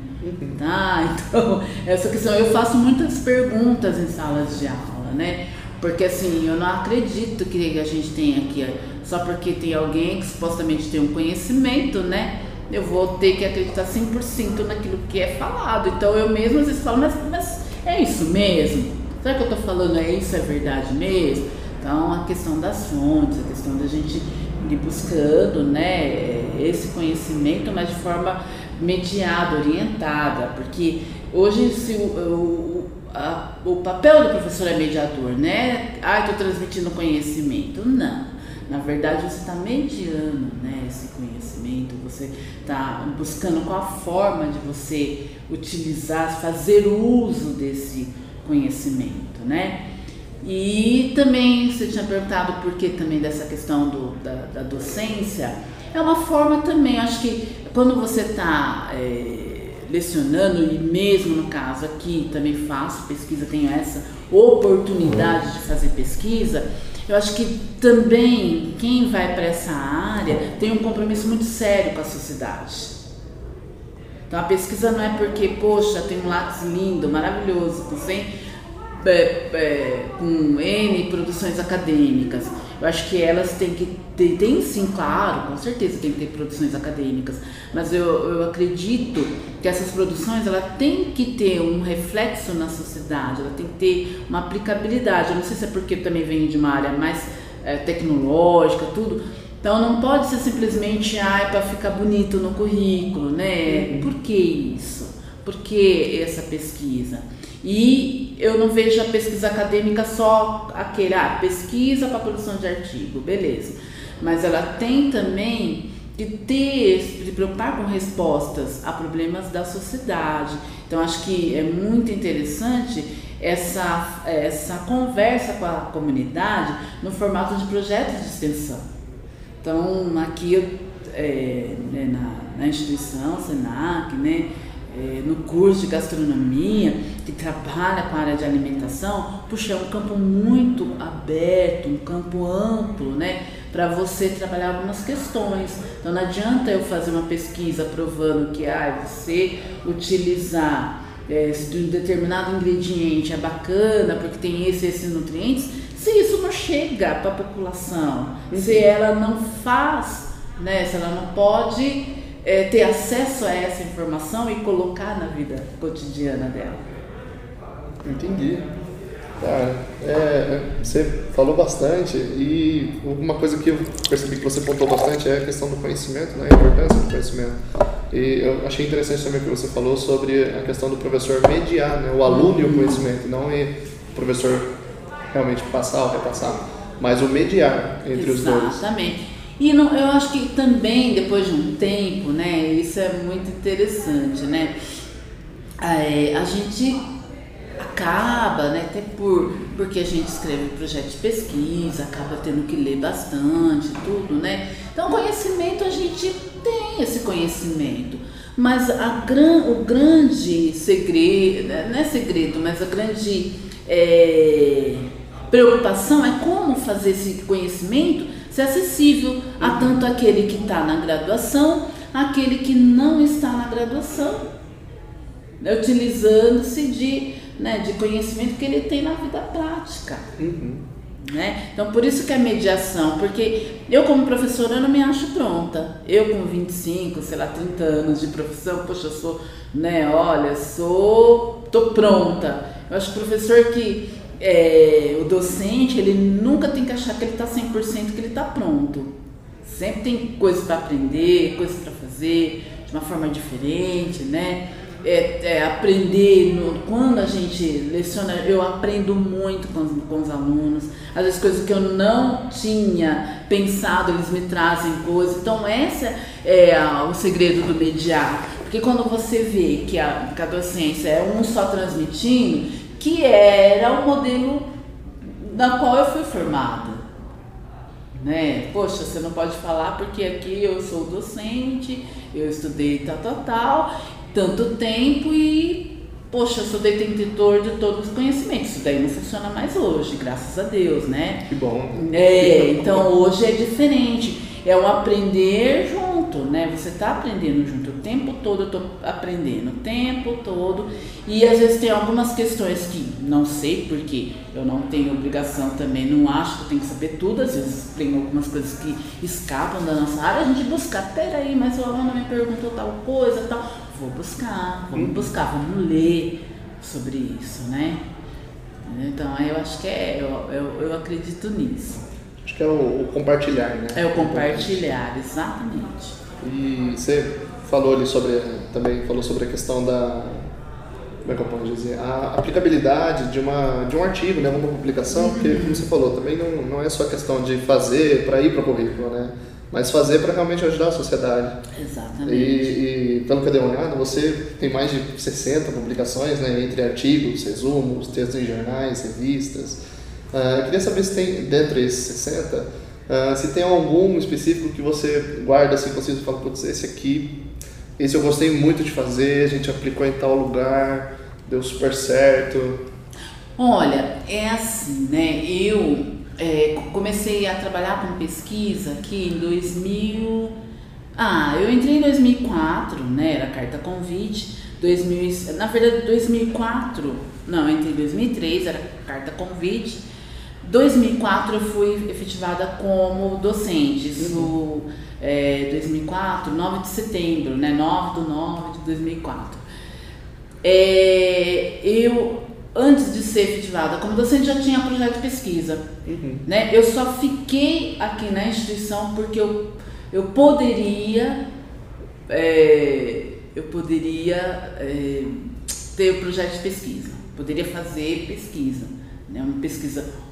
Tá? Então, essa questão, eu faço muitas perguntas em salas de aula, né? Porque assim, eu não acredito que a gente tem aqui, só porque tem alguém que supostamente tem um conhecimento, né? Eu vou ter que acreditar 100% naquilo que é falado. Então eu mesmo às vezes falo, mas, mas é isso mesmo? Será que eu tô falando é isso, é verdade mesmo? Então, a questão das fontes, a questão da gente ir buscando né, esse conhecimento, mas de forma mediada, orientada, porque hoje se o, o, a, o papel do professor é mediador, né? Ah, estou transmitindo conhecimento. Não. Na verdade, você está mediando né, esse conhecimento, você está buscando qual a forma de você utilizar, fazer uso desse conhecimento, né? E também você tinha perguntado por que também dessa questão do, da, da docência. É uma forma também, acho que quando você está é, lecionando, e mesmo no caso aqui também faço pesquisa, tenho essa oportunidade de fazer pesquisa, eu acho que também quem vai para essa área tem um compromisso muito sério com a sociedade. Então a pesquisa não é porque, poxa, tem um lápis lindo, maravilhoso, vem é, é, com N produções acadêmicas. Eu acho que elas têm que ter, tem sim, claro, com certeza tem que ter produções acadêmicas, mas eu, eu acredito que essas produções ela tem que ter um reflexo na sociedade, ela tem que ter uma aplicabilidade. Eu não sei se é porque também vem de uma área mais é, tecnológica, tudo. Então não pode ser simplesmente ah, para ficar bonito no currículo, né? Uhum. Por que isso? Por que essa pesquisa? E eu não vejo a pesquisa acadêmica só aquele, ah, pesquisa para produção de artigo, beleza. Mas ela tem também de ter, de preocupar com respostas a problemas da sociedade. Então acho que é muito interessante essa, essa conversa com a comunidade no formato de projetos de extensão. Então aqui é, né, na, na instituição, SENAC, né, é, no curso de gastronomia, que trabalha com a área de alimentação, puxa, é um campo muito aberto, um campo amplo, né? Para você trabalhar algumas questões. Então não adianta eu fazer uma pesquisa provando que ah, você utilizar é, um determinado ingrediente é bacana porque tem esse esses nutrientes, se isso não chega para a população, se ela não faz, né? Se ela não pode é, ter acesso a essa informação e colocar na vida cotidiana dela. Entendi. Tá, é, você falou bastante e uma coisa que eu percebi que você pontou bastante é a questão do conhecimento, né, a importância do conhecimento. E eu achei interessante também o que você falou sobre a questão do professor mediar, né, o aluno e o conhecimento, não o professor realmente passar ou repassar, mas o mediar entre Exatamente. os dois. Exatamente. E não, eu acho que também, depois de um tempo, né, isso é muito interessante, né? É, a gente acaba, né, até por, porque a gente escreve projeto de pesquisa, acaba tendo que ler bastante, tudo, né? Então, conhecimento, a gente tem esse conhecimento. Mas a gran, o grande segredo, né, não é segredo, mas a grande é, preocupação é como fazer esse conhecimento ser acessível a tanto aquele que está na graduação aquele que não está na graduação, né, utilizando-se de, né, de conhecimento que ele tem na vida prática. Uhum. Né? Então, por isso que a mediação, porque eu como professora eu não me acho pronta. Eu com 25, sei lá, 30 anos de profissão, poxa, eu sou, né, olha, sou, tô pronta. Eu acho que o professor que, é, o docente, ele nunca tem que achar que ele está 100%, que ele está pronto. Sempre tem coisas para aprender, coisas para fazer, de uma forma diferente, né? É, é, aprender, no, quando a gente leciona, eu aprendo muito com, com os alunos. Às vezes coisas que eu não tinha pensado, eles me trazem coisas. Então, esse é o segredo do mediar. Porque quando você vê que a, que a docência é um só transmitindo, que era o modelo na qual eu fui formada. Né? Poxa, você não pode falar porque aqui eu sou docente, eu estudei tal, tal, tal, tanto tempo e, poxa, eu sou detentor de todos os conhecimentos. Isso daí não funciona mais hoje, graças a Deus, né? Que bom. É, então hoje é diferente. É um aprender junto, né? Você está aprendendo junto o tempo todo, eu estou aprendendo o tempo todo. E às vezes tem algumas questões que não sei, porque eu não tenho obrigação também, não acho que eu tenho que saber tudo. Às vezes tem algumas coisas que escapam da nossa área, a gente buscar, peraí, mas o aluno me perguntou tal coisa, tal. Vou buscar, vamos buscar, vamos ler sobre isso, né? Então eu acho que é, eu, eu, eu acredito nisso. Acho que é o, o compartilhar, né? É o compartilhar, exatamente. E você falou ali sobre, também falou sobre a questão da, como é que eu posso dizer, a aplicabilidade de, uma, de um artigo, né, uma publicação, porque como você falou, também não, não é só questão de fazer para ir para o currículo, né? Mas fazer para realmente ajudar a sociedade. Exatamente. E, e pelo que eu dei uma olhada, você tem mais de 60 publicações, né, entre artigos, resumos, textos em jornais, revistas. Uh, eu queria saber se tem, dentre esses 60, uh, se tem algum específico que você guarda assim consigo e fala, putz, esse aqui, esse eu gostei muito de fazer, a gente aplicou em tal lugar, deu super certo. Olha, é assim, né? Eu é, comecei a trabalhar com pesquisa aqui em 2000. Ah, eu entrei em 2004, né? Era carta convite. 2000, na verdade, 2004, não, entrei em 2003, era carta convite. 2004 eu fui efetivada como docente, isso é, 2004, 9 de setembro, né, 9 do 9 de 2004. É, eu, antes de ser efetivada como docente, já tinha projeto de pesquisa. Uhum. Né? Eu só fiquei aqui na instituição porque eu, eu poderia, é, eu poderia é, ter o projeto de pesquisa, poderia fazer pesquisa, né? uma pesquisa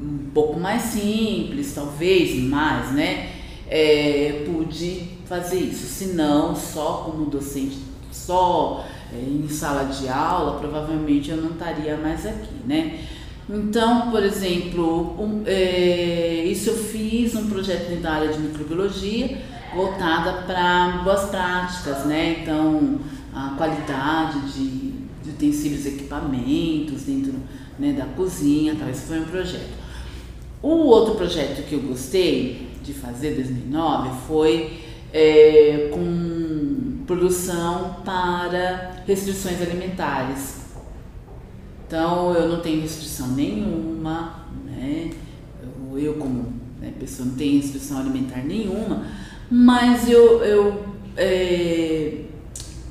um pouco mais simples, talvez, mais, né? É, pude fazer isso. Se não, só como docente, só é, em sala de aula, provavelmente eu não estaria mais aqui, né? Então, por exemplo, um, é, isso eu fiz um projeto da área de microbiologia voltada para boas práticas, né? Então, a qualidade de, de utensílios equipamentos dentro né, da cozinha, tal. Esse foi um projeto. O outro projeto que eu gostei de fazer em 2009 foi é, com produção para restrições alimentares. Então eu não tenho restrição nenhuma, né? Eu, eu como né, pessoa não tenho restrição alimentar nenhuma, mas eu, eu, é,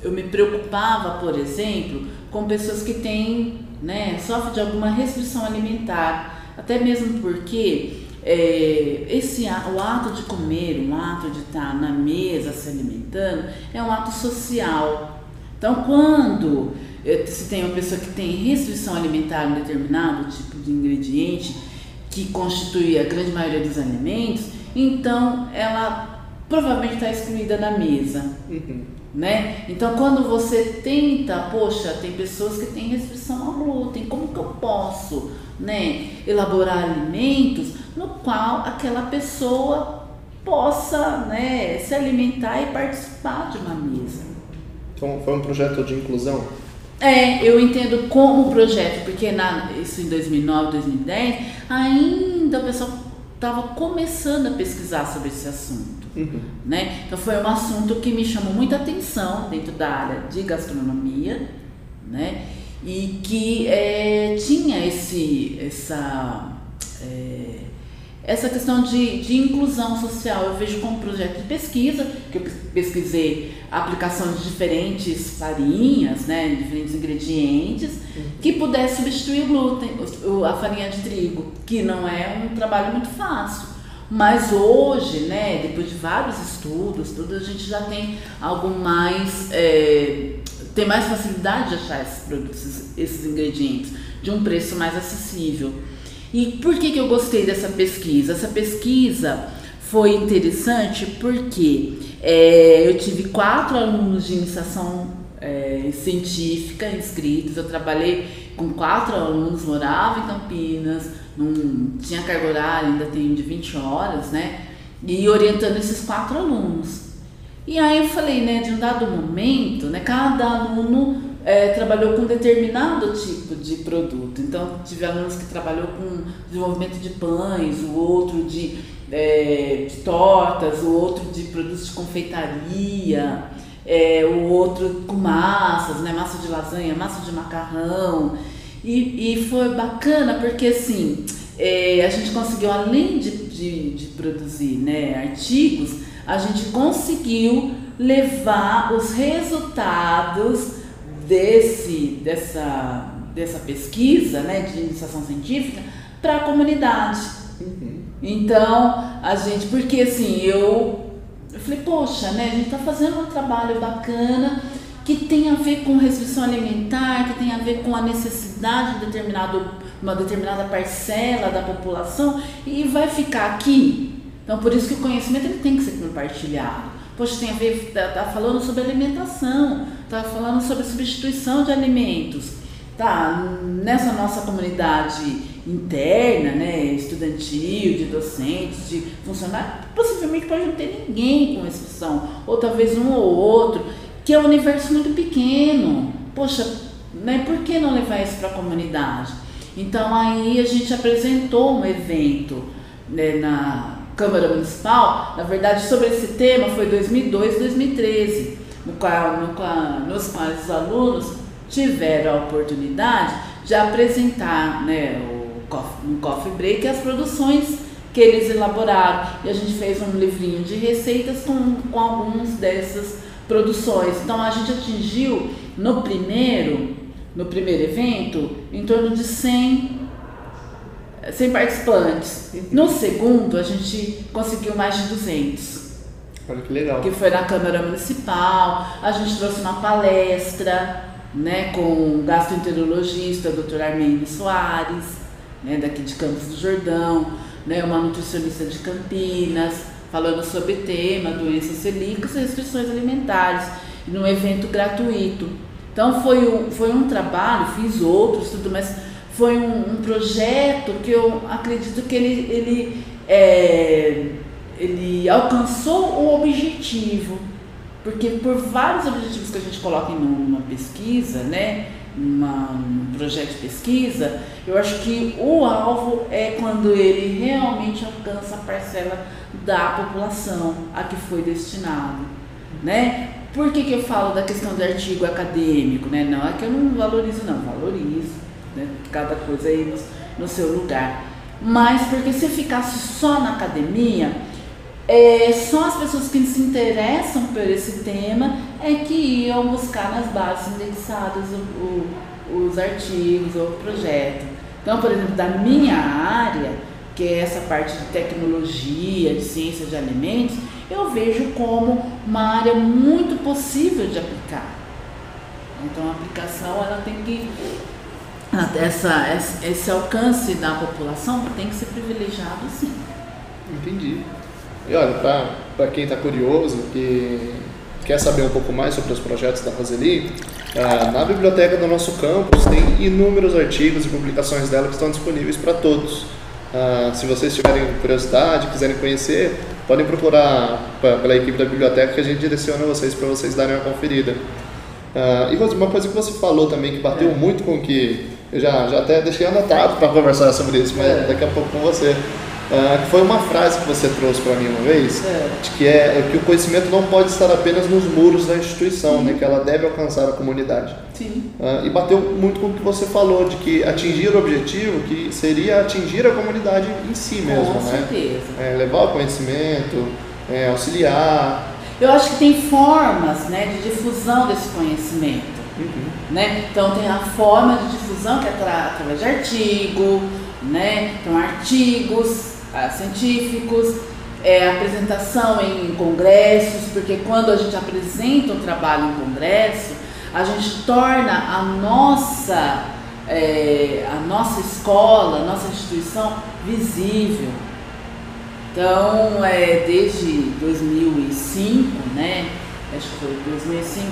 eu me preocupava, por exemplo, com pessoas que têm, né, sofrem de alguma restrição alimentar até mesmo porque é, esse, o ato de comer, o ato de estar na mesa se alimentando, é um ato social. Então, quando é, se tem uma pessoa que tem restrição alimentar em determinado tipo de ingrediente, que constitui a grande maioria dos alimentos, então ela provavelmente está excluída da mesa. Uhum. Né? Então, quando você tenta, poxa, tem pessoas que têm restrição ao glúten, como que eu posso né, elaborar alimentos no qual aquela pessoa possa né, se alimentar e participar de uma mesa. Então foi um projeto de inclusão? É, eu entendo como projeto, porque na, isso em 2009, 2010, ainda o pessoal estava começando a pesquisar sobre esse assunto. Uhum. Né? Então foi um assunto que me chamou muita atenção dentro da área de gastronomia, né? E que é, tinha esse, essa, é, essa questão de, de inclusão social. Eu vejo como projeto de pesquisa, que eu pesquisei a aplicação de diferentes farinhas, né, diferentes ingredientes, uhum. que pudesse substituir o glúten, a farinha de trigo, que não é um trabalho muito fácil. Mas hoje, né, depois de vários estudos, tudo, a gente já tem algo mais. É, tem mais facilidade de achar esses produtos, esses ingredientes, de um preço mais acessível. E por que, que eu gostei dessa pesquisa? Essa pesquisa foi interessante porque é, eu tive quatro alunos de iniciação é, científica inscritos, eu trabalhei com quatro alunos, morava em Campinas, não tinha carga horária, ainda tenho de 20 horas, né? E orientando esses quatro alunos. E aí eu falei, né, de um dado momento, né, cada aluno é, trabalhou com determinado tipo de produto. Então, tive alunos que trabalhou com desenvolvimento de pães, o outro de, é, de tortas, o outro de produtos de confeitaria, é, o outro com massas, né, massa de lasanha, massa de macarrão. E, e foi bacana porque, assim, é, a gente conseguiu, além de, de, de produzir né, artigos, a gente conseguiu levar os resultados desse, dessa, dessa pesquisa né, de iniciação científica para a comunidade. Uhum. Então, a gente, porque assim, eu, eu falei, poxa, né, a gente está fazendo um trabalho bacana que tem a ver com restrição alimentar, que tem a ver com a necessidade de determinado, uma determinada parcela da população e vai ficar aqui então, por isso que o conhecimento ele tem que ser compartilhado. Poxa, tem a ver, tá, tá falando sobre alimentação, tá falando sobre substituição de alimentos. Tá, nessa nossa comunidade interna, né, estudantil, de docentes, de funcionários, possivelmente pode não ter ninguém com exceção, ou talvez um ou outro, que é um universo muito pequeno. Poxa, né, por que não levar isso para a comunidade? Então aí a gente apresentou um evento né, na, Câmara Municipal, na verdade, sobre esse tema foi 2002 2013, no qual, no qual, nos quais os alunos tiveram a oportunidade de apresentar né, o coffee, um coffee break as produções que eles elaboraram. E a gente fez um livrinho de receitas com, com algumas dessas produções. Então a gente atingiu no primeiro, no primeiro evento, em torno de 100 100 participantes. No segundo, a gente conseguiu mais de 200. Olha que legal. Que foi na Câmara Municipal. A gente trouxe uma palestra né, com o gastroenterologista, Dr. Armênio Soares, né, daqui de Campos do Jordão, né, uma nutricionista de Campinas, falando sobre tema doenças celíacas e restrições alimentares, num evento gratuito. Então foi um, foi um trabalho, fiz outros, tudo, mas foi um, um projeto que eu acredito que ele, ele, é, ele alcançou o objetivo. Porque por vários objetivos que a gente coloca em uma pesquisa, né, uma, um projeto de pesquisa, eu acho que o alvo é quando ele realmente alcança a parcela da população a que foi destinado. Né? Por que, que eu falo da questão do artigo acadêmico? Né? Não é que eu não valorizo, não, valorizo né? cada coisa aí no, no seu lugar. Mas porque se ficasse só na academia, é, só as pessoas que se interessam por esse tema é que iam buscar nas bases indexadas o, o, os artigos ou o projeto. Então, por exemplo, da minha área, que é essa parte de tecnologia, de ciência de alimentos, eu vejo como uma área muito possível de aplicar. Então, a aplicação ela tem que essa, esse alcance da população tem que ser privilegiado sim. Entendi. E olha, para quem está curioso, que quer saber um pouco mais sobre os projetos da Roseli, ah, na biblioteca do nosso campus tem inúmeros artigos e publicações dela que estão disponíveis para todos. Ah, se vocês tiverem curiosidade, quiserem conhecer, podem procurar pela equipe da biblioteca que a gente direciona vocês para vocês darem uma conferida. Uh, e uma coisa que você falou também que bateu é. muito com o que eu já, já até deixei anotado para conversar sobre isso, mas é. daqui a pouco com você. Uh, que foi uma frase que você trouxe para mim uma vez, É. de que é que o conhecimento não pode estar apenas nos muros da instituição, né, que ela deve alcançar a comunidade. Sim. Uh, e bateu muito com o que você falou, de que atingir o objetivo, que seria atingir a comunidade em si mesmo, Com né? certeza. É, levar o conhecimento, é, auxiliar. Eu acho que tem formas né, de difusão desse conhecimento. Né? Então tem a forma de difusão que é atra- através de artigo, né? então artigos ah, científicos, é, apresentação em congressos, porque quando a gente apresenta um trabalho em congresso, a gente torna a nossa, é, a nossa escola, a nossa instituição visível. Então, é, desde 2005, né, acho que foi 2005,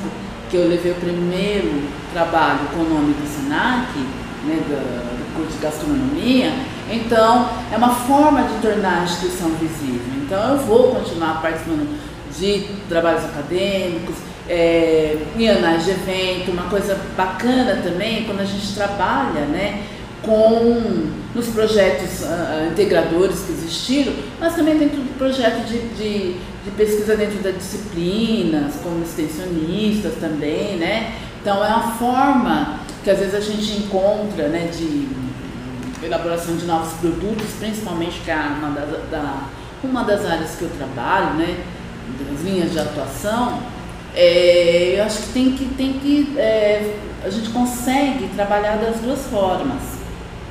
que eu levei o primeiro trabalho econômico do SENAC, né, do, do curso de gastronomia, então é uma forma de tornar a instituição visível. Então eu vou continuar participando de trabalhos acadêmicos, é, em anais de evento, uma coisa bacana também quando a gente trabalha, né, com nos projetos ah, integradores que existiram, mas também dentro do projeto de, de, de pesquisa dentro das disciplinas, como extensionistas também, né? Então é uma forma que às vezes a gente encontra, né, de elaboração de novos produtos, principalmente que é uma das, da, uma das áreas que eu trabalho, né, das linhas de atuação, é, eu acho que tem que, tem que é, a gente consegue trabalhar das duas formas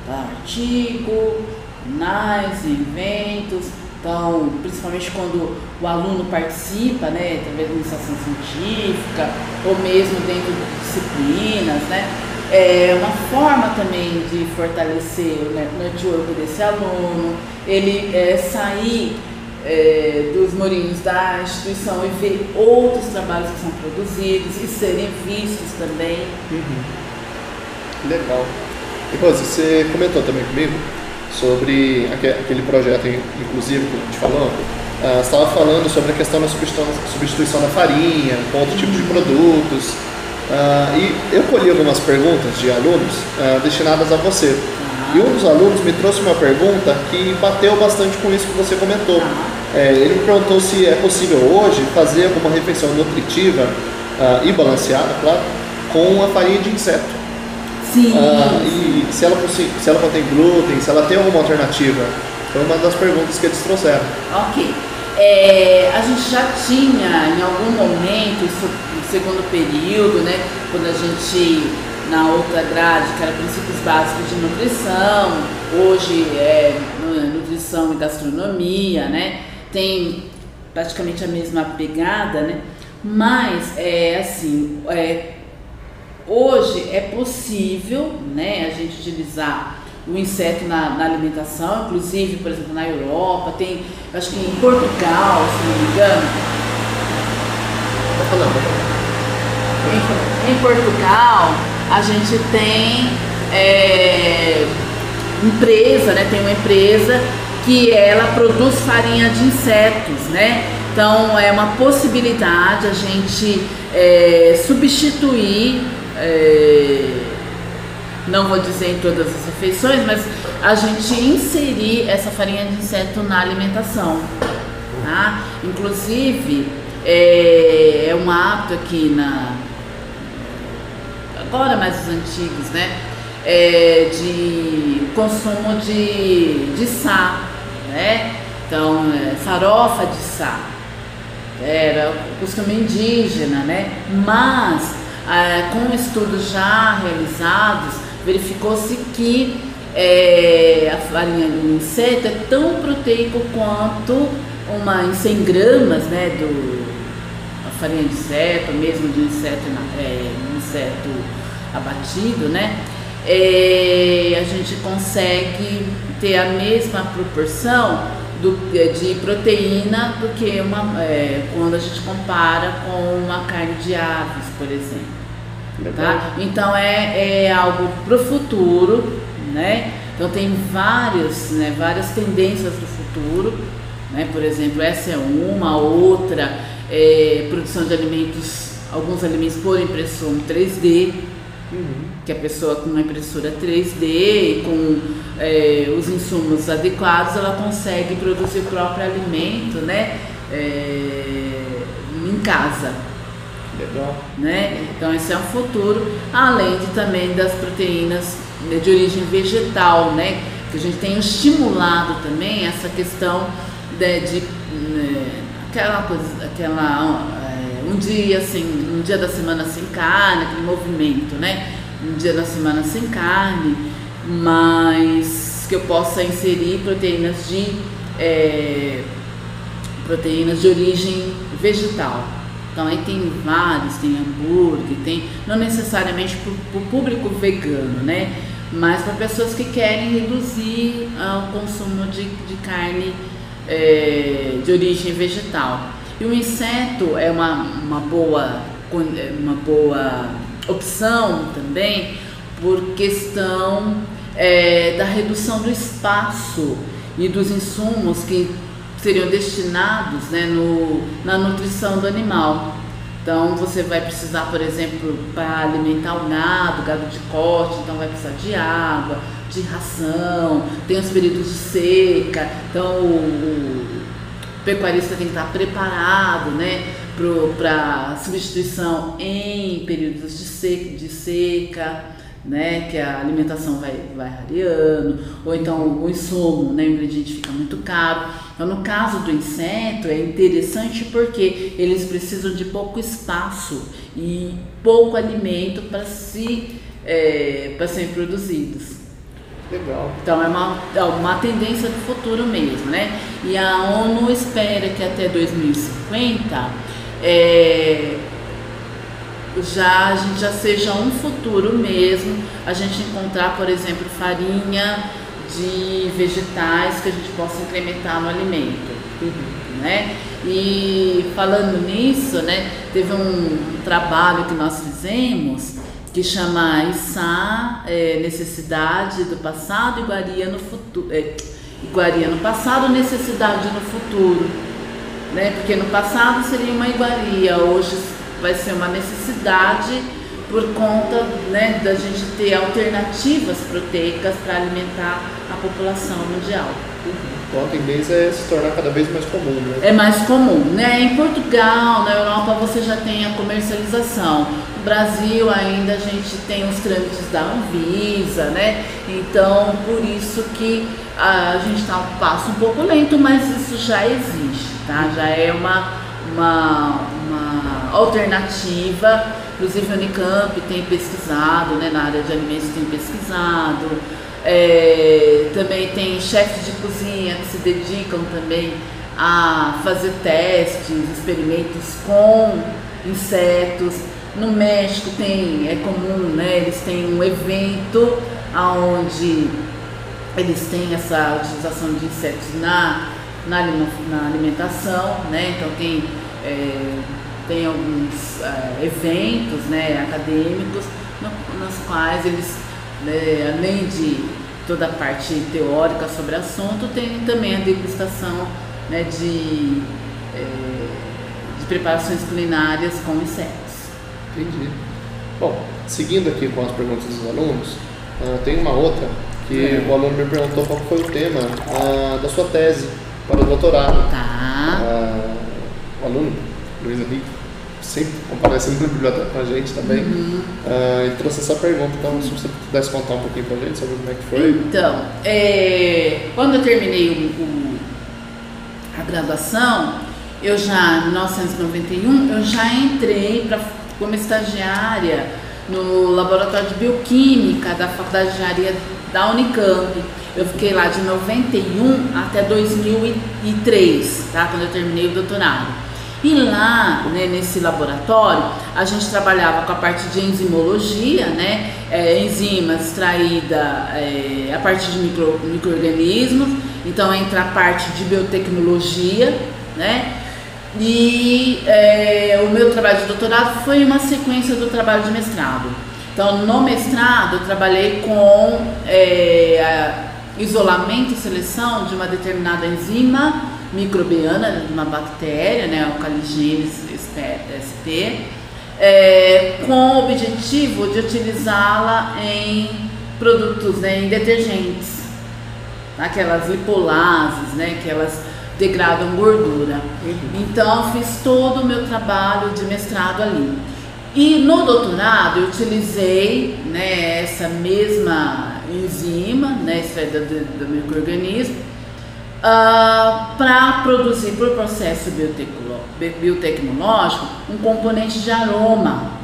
tá? artigo, anais, eventos, então, principalmente quando o aluno participa, né, através de iniciação científica, ou mesmo dentro de disciplinas, né, é uma forma também de fortalecer o net- network desse aluno, ele é, sair é, dos morinhos da instituição e ver outros trabalhos que são produzidos e serem vistos também. Legal. E Rose, você comentou também comigo sobre aque- aquele projeto, in- inclusive, que a gente falou. Ah, você estava falando sobre a questão da substituição, substituição da farinha com outro tipo de produtos. Ah, e eu colhi algumas perguntas de alunos ah, destinadas a você. E um dos alunos me trouxe uma pergunta que bateu bastante com isso que você comentou. É, ele me perguntou se é possível hoje fazer alguma refeição nutritiva ah, e balanceada, claro, com a farinha de inseto. Sim. E se ela, se ela contém glúten, se ela tem alguma alternativa? Foi uma das perguntas que eles trouxeram. Ok. É, a gente já tinha em algum momento, isso segundo período, né, quando a gente, na outra grade, que era princípios básicos de nutrição, hoje é nu- nutrição e gastronomia, né, tem praticamente a mesma pegada, né, mas é assim, é, Hoje é possível né, a gente utilizar o inseto na, na alimentação, inclusive, por exemplo, na Europa, tem, acho que em Portugal, se não me engano, Tá falando, em, em Portugal a gente tem é, empresa, né? Tem uma empresa que ela produz farinha de insetos, né? Então é uma possibilidade a gente é, substituir, é, não vou dizer em todas as refeições, mas a gente inserir essa farinha de inseto na alimentação. Tá? Inclusive, é, é um hábito aqui na. Agora mais os antigos, né? É, de consumo de, de sá, né? Então, é, farofa de sá. Era o costume indígena, né? Mas, ah, com estudos já realizados, verificou-se que é, a farinha do inseto é tão proteico quanto uma em 100 gramas, né, do a farinha de inseto, mesmo de inseto, é, inseto abatido, né, é, a gente consegue ter a mesma proporção do, de proteína do que uma, é, quando a gente compara com uma carne de aves, por exemplo. Tá? Então é, é algo para o futuro, né? Então tem várias, né, várias tendências do futuro, né? Por exemplo, essa é uma, outra é produção de alimentos, alguns alimentos por impressão 3D, Uhum. Que a pessoa com uma impressora 3D, com é, os insumos adequados, ela consegue produzir o próprio alimento, né? É, em casa. Legal. Né? Então esse é um futuro, além de também das proteínas de origem vegetal, né? Que a gente tem estimulado também essa questão de, de né, aquela coisa, aquela dia assim, um dia da semana sem carne, aquele movimento, né? Um dia da semana sem carne, mas que eu possa inserir proteínas de é, proteínas de origem vegetal. Então aí tem vários, tem hambúrguer, tem não necessariamente para o público vegano, né? Mas para pessoas que querem reduzir uh, o consumo de, de carne é, de origem vegetal. E o inseto é uma, uma, boa, uma boa opção também por questão é, da redução do espaço e dos insumos que seriam destinados né, no, na nutrição do animal. Então você vai precisar, por exemplo, para alimentar o gado, gado de corte, então vai precisar de água, de ração, tem os períodos de seca, então o pecuarista tem que estar preparado né, para substituição em períodos de seca, de seca né, que a alimentação vai, vai variando, ou então o insumo, né, o ingrediente fica muito caro. Então, no caso do inseto, é interessante porque eles precisam de pouco espaço e pouco alimento para se, é, para serem produzidos. Legal. Então é uma, é uma tendência do futuro mesmo, né? E a ONU espera que até 2050 é, já a gente já seja um futuro mesmo, a gente encontrar, por exemplo, farinha de vegetais que a gente possa incrementar no alimento. Uhum. Né? E falando nisso, né, teve um trabalho que nós fizemos que chama Issa, é, Necessidade do Passado, Iguaria no Futuro. É, iguaria no passado, necessidade no futuro. Né? Porque no passado seria uma iguaria, hoje vai ser uma necessidade por conta né, da gente ter alternativas proteicas para alimentar a população mundial. Então a tendência é se tornar cada vez mais comum, né? É mais comum, né? Em Portugal, na Europa você já tem a comercialização. Brasil ainda a gente tem os trâmites da Anvisa, né? Então por isso que a gente está um passo um pouco lento, mas isso já existe, tá? Já é uma uma, uma alternativa. Inclusive a Unicamp tem pesquisado, né, na área de alimentos tem pesquisado. É, também tem chefes de cozinha que se dedicam também a fazer testes, experimentos com insetos. No México tem, é comum, né, eles têm um evento onde eles têm essa utilização de insetos na na, na alimentação, né? Então tem, é, tem alguns é, eventos né, acadêmicos no, nos quais eles, né, além de toda a parte teórica sobre o assunto, tem também a degustação né, de, é, de preparações culinárias com insetos. Entendi. Bom, seguindo aqui com as perguntas dos alunos, uh, tem uma outra que é. o aluno me perguntou qual foi o tema uh, da sua tese para o doutorado. Tá. Uh, o aluno, Luiz Henrique, sempre comparecendo na biblioteca com a gente também, uhum. uh, e trouxe essa pergunta. Então, se você pudesse contar um pouquinho para a gente sobre como é que foi. Então, é, quando eu terminei o, o, a graduação, eu já, em 1991, eu já entrei pra, como estagiária no laboratório de bioquímica da Faculdade de Engenharia da Unicamp. Eu fiquei lá de 91 até 2003, tá? Quando eu terminei o doutorado. E lá, né, nesse laboratório, a gente trabalhava com a parte de enzimologia, né? É, enzimas extraída é, a partir de micro, micro-organismos. Então entra a parte de biotecnologia, né? E é, o meu trabalho de doutorado foi uma sequência do trabalho de mestrado. Então, no mestrado, eu trabalhei com é, isolamento e seleção de uma determinada enzima microbiana, de uma bactéria, né, o Caligenes sp, é, com o objetivo de utilizá-la em produtos, né, em detergentes, aquelas lipolases, né, que elas degradam gordura. Uhum. Então fiz todo o meu trabalho de mestrado ali. E no doutorado eu utilizei né, essa mesma enzima, né, extraída do, do microorganismo, uh, para produzir por processo biotecnológico um componente de aroma.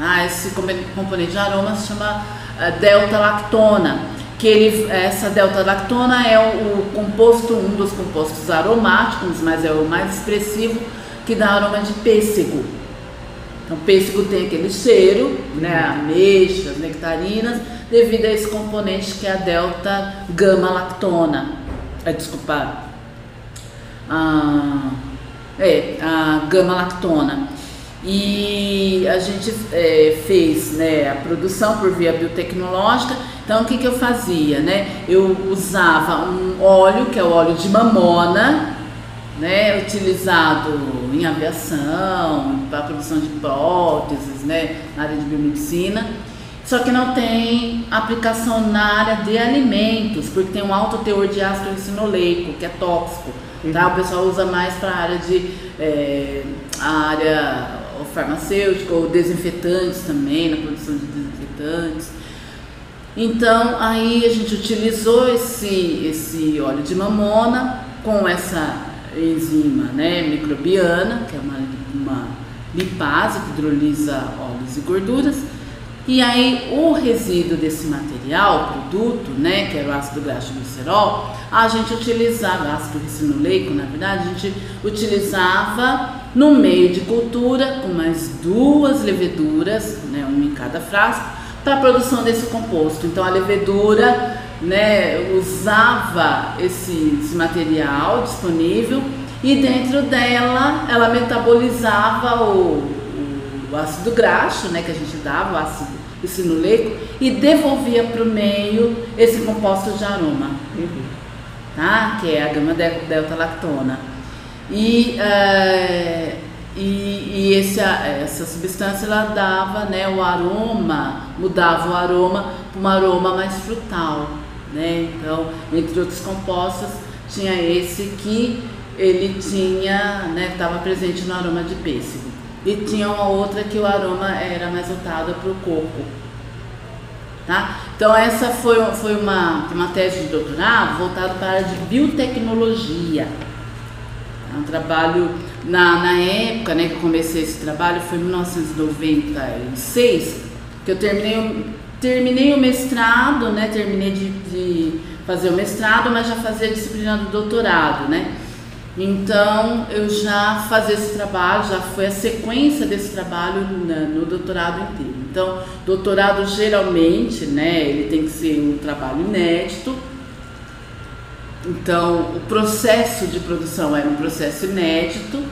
Ah, esse componente de aroma se chama uh, delta-lactona, que ele, essa delta-lactona é o, o, composto, um dos compostos aromáticos, mas é o mais expressivo, que dá aroma de pêssego. Então, pêssego tem aquele cheiro, né, ameixas, nectarinas, devido a esse componente que é a delta-gama-lactona. É, desculpa, a, é, a gama-lactona. E a gente é, fez né, a produção por via biotecnológica. Então, o que, que eu fazia? Né? Eu usava um óleo, que é o óleo de mamona, né, utilizado em aviação, para a produção de próteses, né, na área de biomedicina. Só que não tem aplicação na área de alimentos, porque tem um alto teor de ácido ricinoleico, que é tóxico. Uhum. Tá? O pessoal usa mais para a área de é, a área farmacêutica ou desinfetantes também, na produção de desinfetantes. Então aí a gente utilizou esse, esse óleo de mamona com essa enzima né, microbiana, que é uma, uma lipase que hidrolisa óleos e gorduras. E aí o resíduo desse material, produto, né, que é o ácido graxo glicerol, a gente utilizava, ácido ricinoleico, na verdade, a gente utilizava no meio de cultura com mais duas leveduras, né, uma em cada frasco, para a produção desse composto. Então a levedura, né, usava esse, esse material disponível e dentro dela ela metabolizava o, o ácido graxo, né, que a gente dava, o ácido ricinoleico, e devolvia para o meio esse composto de aroma, uhum. tá? que é a gama delta-lactona. E, uh, e, e esse, essa substância ela dava né, o aroma, mudava o aroma para um aroma mais frutal. Né? Então, entre outros compostos, tinha esse que ele tinha, né, estava presente no aroma de pêssego. E tinha uma outra que o aroma era mais voltado para o corpo. Tá? Então essa foi, foi uma, uma tese de doutorado voltada para a área de biotecnologia. É um trabalho, na, na época né, que eu comecei esse trabalho, foi em 1996, que eu terminei, terminei o mestrado, né, terminei de, de fazer o mestrado, mas já fazia a disciplina do doutorado, né? Então eu já fazia esse trabalho, já foi a sequência desse trabalho no doutorado inteiro. Então, doutorado geralmente, né, ele tem que ser um trabalho inédito. Então, o processo de produção era um processo inédito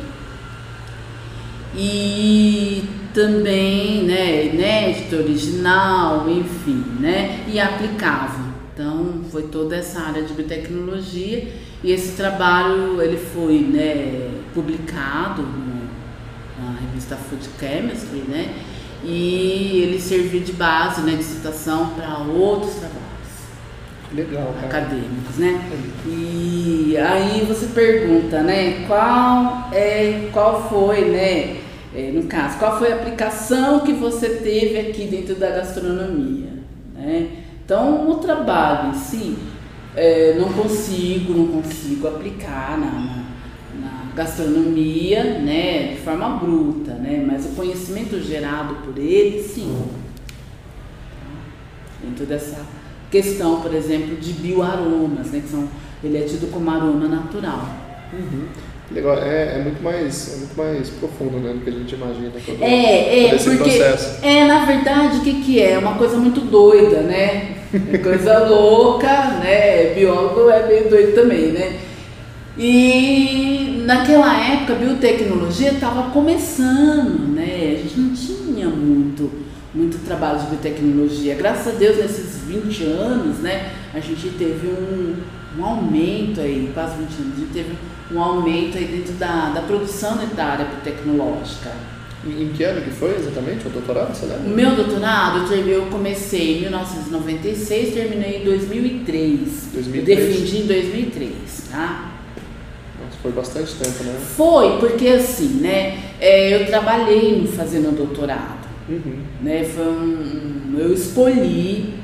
e também, né, inédito, original, enfim, né, e aplicável. Então, foi toda essa área de biotecnologia e esse trabalho ele foi né, publicado na revista Food Chemistry, né? E ele serviu de base, né, de citação para outros trabalhos. Legal, cara. acadêmicos, né? E aí você pergunta, né, qual é, qual foi, né, é, no caso, qual foi a aplicação que você teve aqui dentro da gastronomia, né? Então, o trabalho em si, é, não consigo, não consigo aplicar na, na, na, gastronomia, né, de forma bruta, né, mas o conhecimento gerado por ele, sim. Dentro dessa questão, por exemplo, de bioaromas, né, que são, ele é tido como aroma natural. Uhum. Legal, é, é, muito mais, é muito mais profundo né, do que a gente imagina. Todo, é, é, porque, processo. é, na verdade, o que, que é? É uma coisa muito doida, né? É coisa louca, né? Biólogo é meio doido também, né? E naquela época a biotecnologia estava começando, né? A gente não tinha muito, muito trabalho de biotecnologia. Graças a Deus, nesses 20 anos, né? A gente teve um, um aumento aí, quase 20 anos, a gente teve um aumento aí dentro da, da produção da área biotecnológica. Em, em que ano que foi exatamente o doutorado, você lembra? O meu doutorado eu comecei em 1996, terminei em 2003. 2003. Eu defendi em 2003, tá? Nossa, foi bastante tempo, né? Foi, porque assim, né, é, eu trabalhei fazendo doutorado, Uhum. né, foi um, eu escolhi,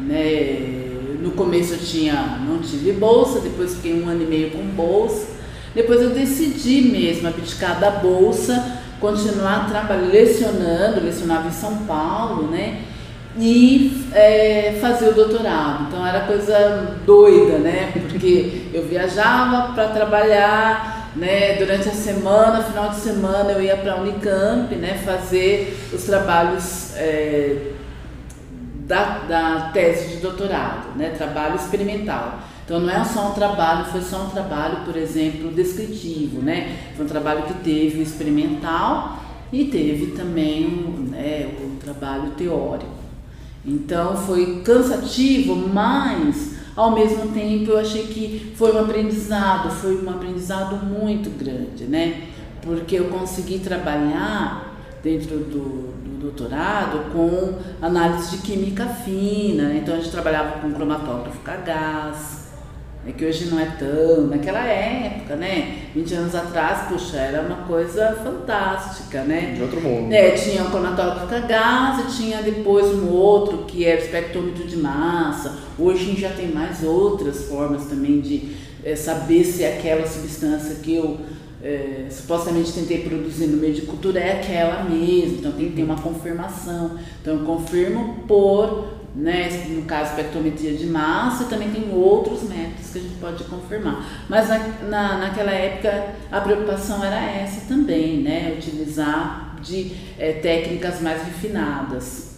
né, no começo eu tinha, não tive bolsa, depois fiquei um ano e meio com bolsa, depois eu decidi mesmo abdicar da bolsa, continuar trabalhando, lecionando, lecionava em São Paulo, né, e é, fazer o doutorado. Então era coisa doida, né? Porque eu viajava para trabalhar, né? Durante a semana, final de semana eu ia para a Unicamp, né? Fazer os trabalhos é, da, da tese de doutorado, né? Trabalho experimental. Então não é só um trabalho, foi só um trabalho, por exemplo, descritivo, né? Foi um trabalho que teve o experimental e teve também um, né, o trabalho teórico. Então foi cansativo, mas ao mesmo tempo eu achei que foi um aprendizado, foi um aprendizado muito grande, né? Porque eu consegui trabalhar dentro do, do doutorado com análise de química fina, né? então a gente trabalhava com cromatógrafo a gás, é que hoje não é tão, naquela época, né? 20 anos atrás, puxa, era uma coisa fantástica, né? De outro mundo. É, tinha o cromatógrafo a gás e tinha depois um outro que era o espectrômetro de massa. Hoje a gente já tem mais outras formas também de é, saber se aquela substância que eu é, supostamente tentei produzir no meio de cultura é aquela mesmo. Então tem que ter uma confirmação. Então eu confirmo por né, no caso espectrometria de massa, também tem outros métodos que a gente pode confirmar. Mas na, na, naquela época a preocupação era essa também, né, utilizar de é, técnicas mais refinadas.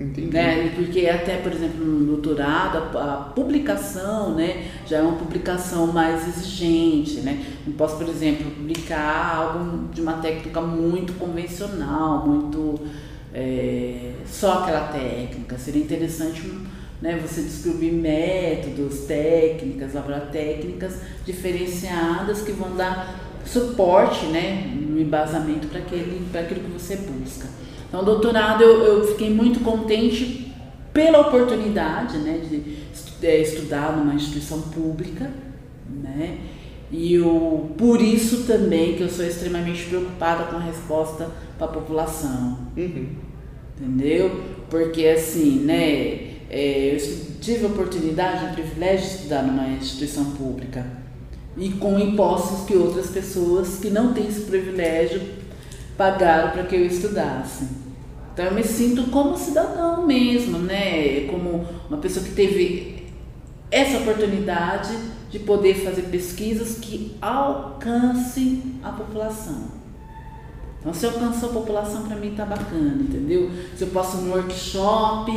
Entendi. Né? Porque até, por exemplo, no doutorado, a, a publicação né, já é uma publicação mais exigente. Né? Não posso, por exemplo, publicar algo de uma técnica muito convencional, muito é, só aquela técnica. Seria interessante né, você descobrir métodos, técnicas, técnicas diferenciadas que vão dar suporte, né, no embasamento para aquele, aquilo que você busca. Então, doutorado eu, eu fiquei muito contente pela oportunidade, né, de é, estudar numa instituição pública, né, e eu, por isso também que eu sou extremamente preocupada com a resposta para a população, Uhum. entendeu? Porque assim, né, é, eu tive a oportunidade, o privilégio de estudar numa instituição pública e com impostos que outras pessoas que não têm esse privilégio pagaram para que eu estudasse. Então eu me sinto como cidadão mesmo, né? Como uma pessoa que teve essa oportunidade de poder fazer pesquisas que alcancem a população. Então, se alcançou a população, para mim tá bacana, entendeu? Se eu posso num workshop,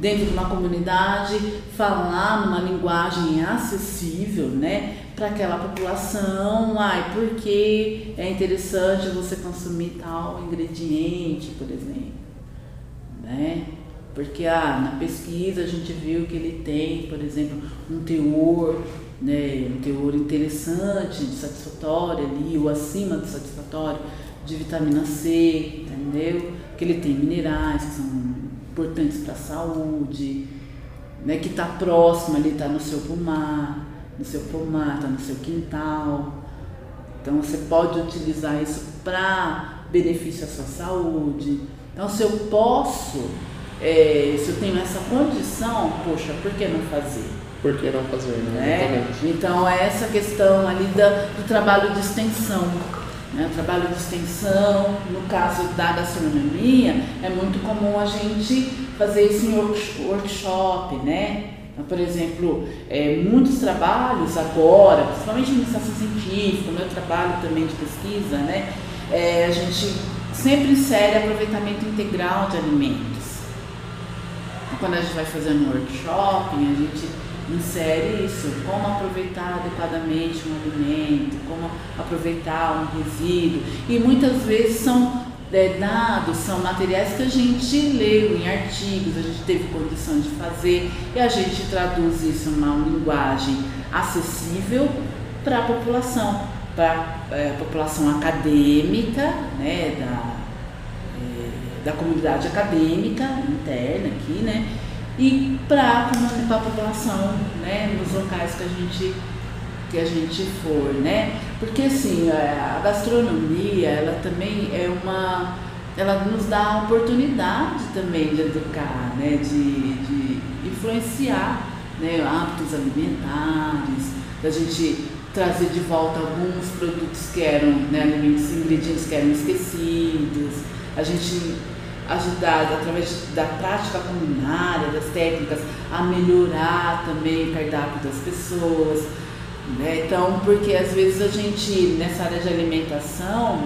dentro de uma comunidade, falar numa linguagem acessível, né, para aquela população, ai, porque é interessante você consumir tal ingrediente, por exemplo, né? Porque ah, na pesquisa a gente viu que ele tem, por exemplo, um teor, né, um teor interessante, satisfatório ali, ou acima do satisfatório de vitamina C, entendeu? Que ele tem minerais que são importantes para a saúde, né? Que está próximo ali, está no seu pomar, no seu pomar, está no seu quintal. Então você pode utilizar isso para benefício à sua saúde. Então se eu posso, é, se eu tenho essa condição, poxa, por que não fazer? Por que não fazer, né? Exatamente. Então é essa questão ali da, do trabalho de extensão. Né? O trabalho de extensão, no caso da gastronomia, é muito comum a gente fazer isso em work- workshop, né? Então, por exemplo, é, muitos trabalhos agora, principalmente em iniciação científica, o meu trabalho também de pesquisa, né? É, a gente sempre insere aproveitamento integral de alimentos. Então, quando a gente vai fazer um workshop, a gente insere isso, como aproveitar adequadamente um alimento, como aproveitar um resíduo. E muitas vezes são é, dados, são materiais que a gente leu em artigos, a gente teve condição de fazer e a gente traduz isso numa linguagem acessível para a população, para a população acadêmica, né, da, da comunidade acadêmica interna aqui, né? E para a população, né? Nos locais que a gente que a gente for, né? Porque assim, a gastronomia, ela também é uma ela nos dá a oportunidade também de educar, né? de, de influenciar né? hábitos alimentares, da gente trazer de volta alguns produtos que eram, né? alimentos, ingredientes que eram esquecidos, a gente ajudar através da prática culinária, das técnicas, a melhorar também o cardápio das pessoas. Né? Então, porque às vezes a gente, nessa área de alimentação,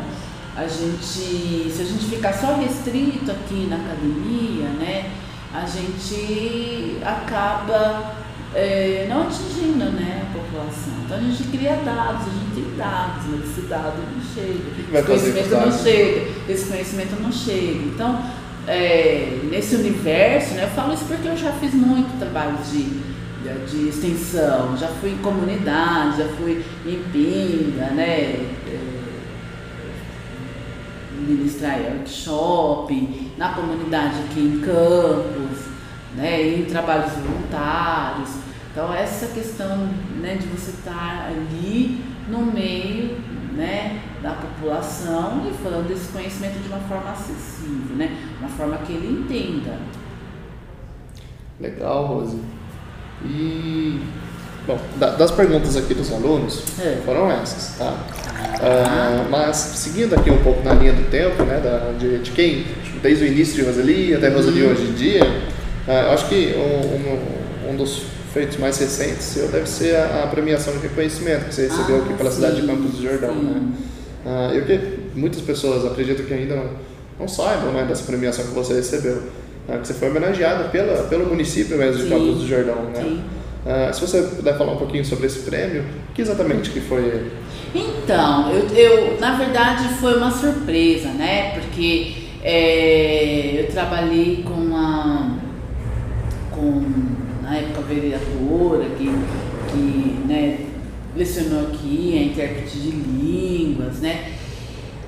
a gente, se a gente ficar só restrito aqui na academia, né, a gente acaba é, não atingindo né, a população. Então a gente cria dados, a gente tem dados, mas esse dado não chega. esse conhecimento não chega, esse conhecimento não chega. Então, é, nesse universo, né, eu falo isso porque eu já fiz muito trabalho de, de extensão, já fui em comunidade, já fui em pinga, né? É, ministrar workshop, na comunidade aqui em Campos, né, em trabalhos voluntários. Então essa questão né, de você estar ali no meio né, da população e falando desse conhecimento de uma forma acessível, né, uma forma que ele entenda. Legal, Rose. E Bom, das perguntas aqui dos alunos, é. foram essas, tá? Uh, mas seguindo aqui um pouco na linha do tempo, né, da, de, de quem, desde o início de Roseli até Roseli uhum. hoje em dia, uh, eu acho que um, um, um, dos feitos mais recentes seu deve ser a, a premiação de reconhecimento que você recebeu ah, aqui pela sim, cidade de Campos do Jordão, né? Uh, eu que muitas pessoas acredito que ainda não, não saibam né, dessa premiação que você recebeu, né, que você foi homenageada pela, pelo município mesmo de sim, Campos do Jordão, né? Uh, se você puder falar um pouquinho sobre esse prêmio, que exatamente que foi ele? Então, eu, eu na verdade foi uma surpresa, né? Porque é, eu trabalhei com a com na época vereadora que, que né, lecionou aqui, a intérprete de línguas, né?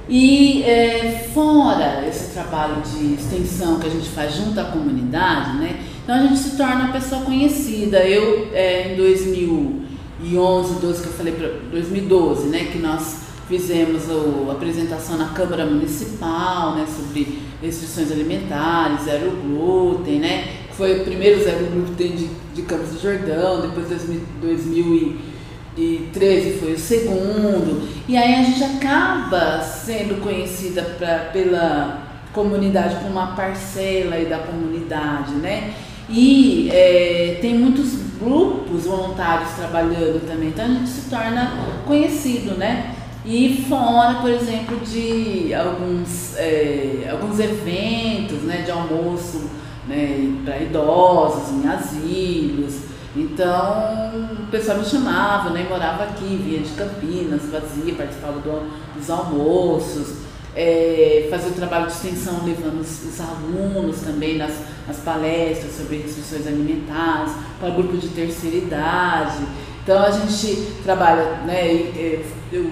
E é, fora esse trabalho de extensão que a gente faz junto à comunidade, né? Então a gente se torna uma pessoa conhecida. Eu, é, em 2011, 12, que eu falei para 2012, né, que nós fizemos a apresentação na Câmara Municipal, né, sobre restrições alimentares, zero glúten, né, que foi o primeiro zero glúten de, de Campos do Jordão, depois 2013 foi o segundo, e aí a gente acaba sendo conhecida pra, pela comunidade, por uma parcela aí da comunidade, né? E é, tem muitos grupos voluntários trabalhando também, então a gente se torna conhecido, né? E fora, por exemplo, de alguns, é, alguns eventos né, de almoço né, para idosos, em asilos. Então o pessoal me chamava, né, morava aqui, vinha de Campinas, fazia, participava do, dos almoços é, fazer o trabalho de extensão levando os, os alunos também nas, nas, palestras sobre restrições alimentares, para grupo de terceira idade. Então a gente trabalha, né, eu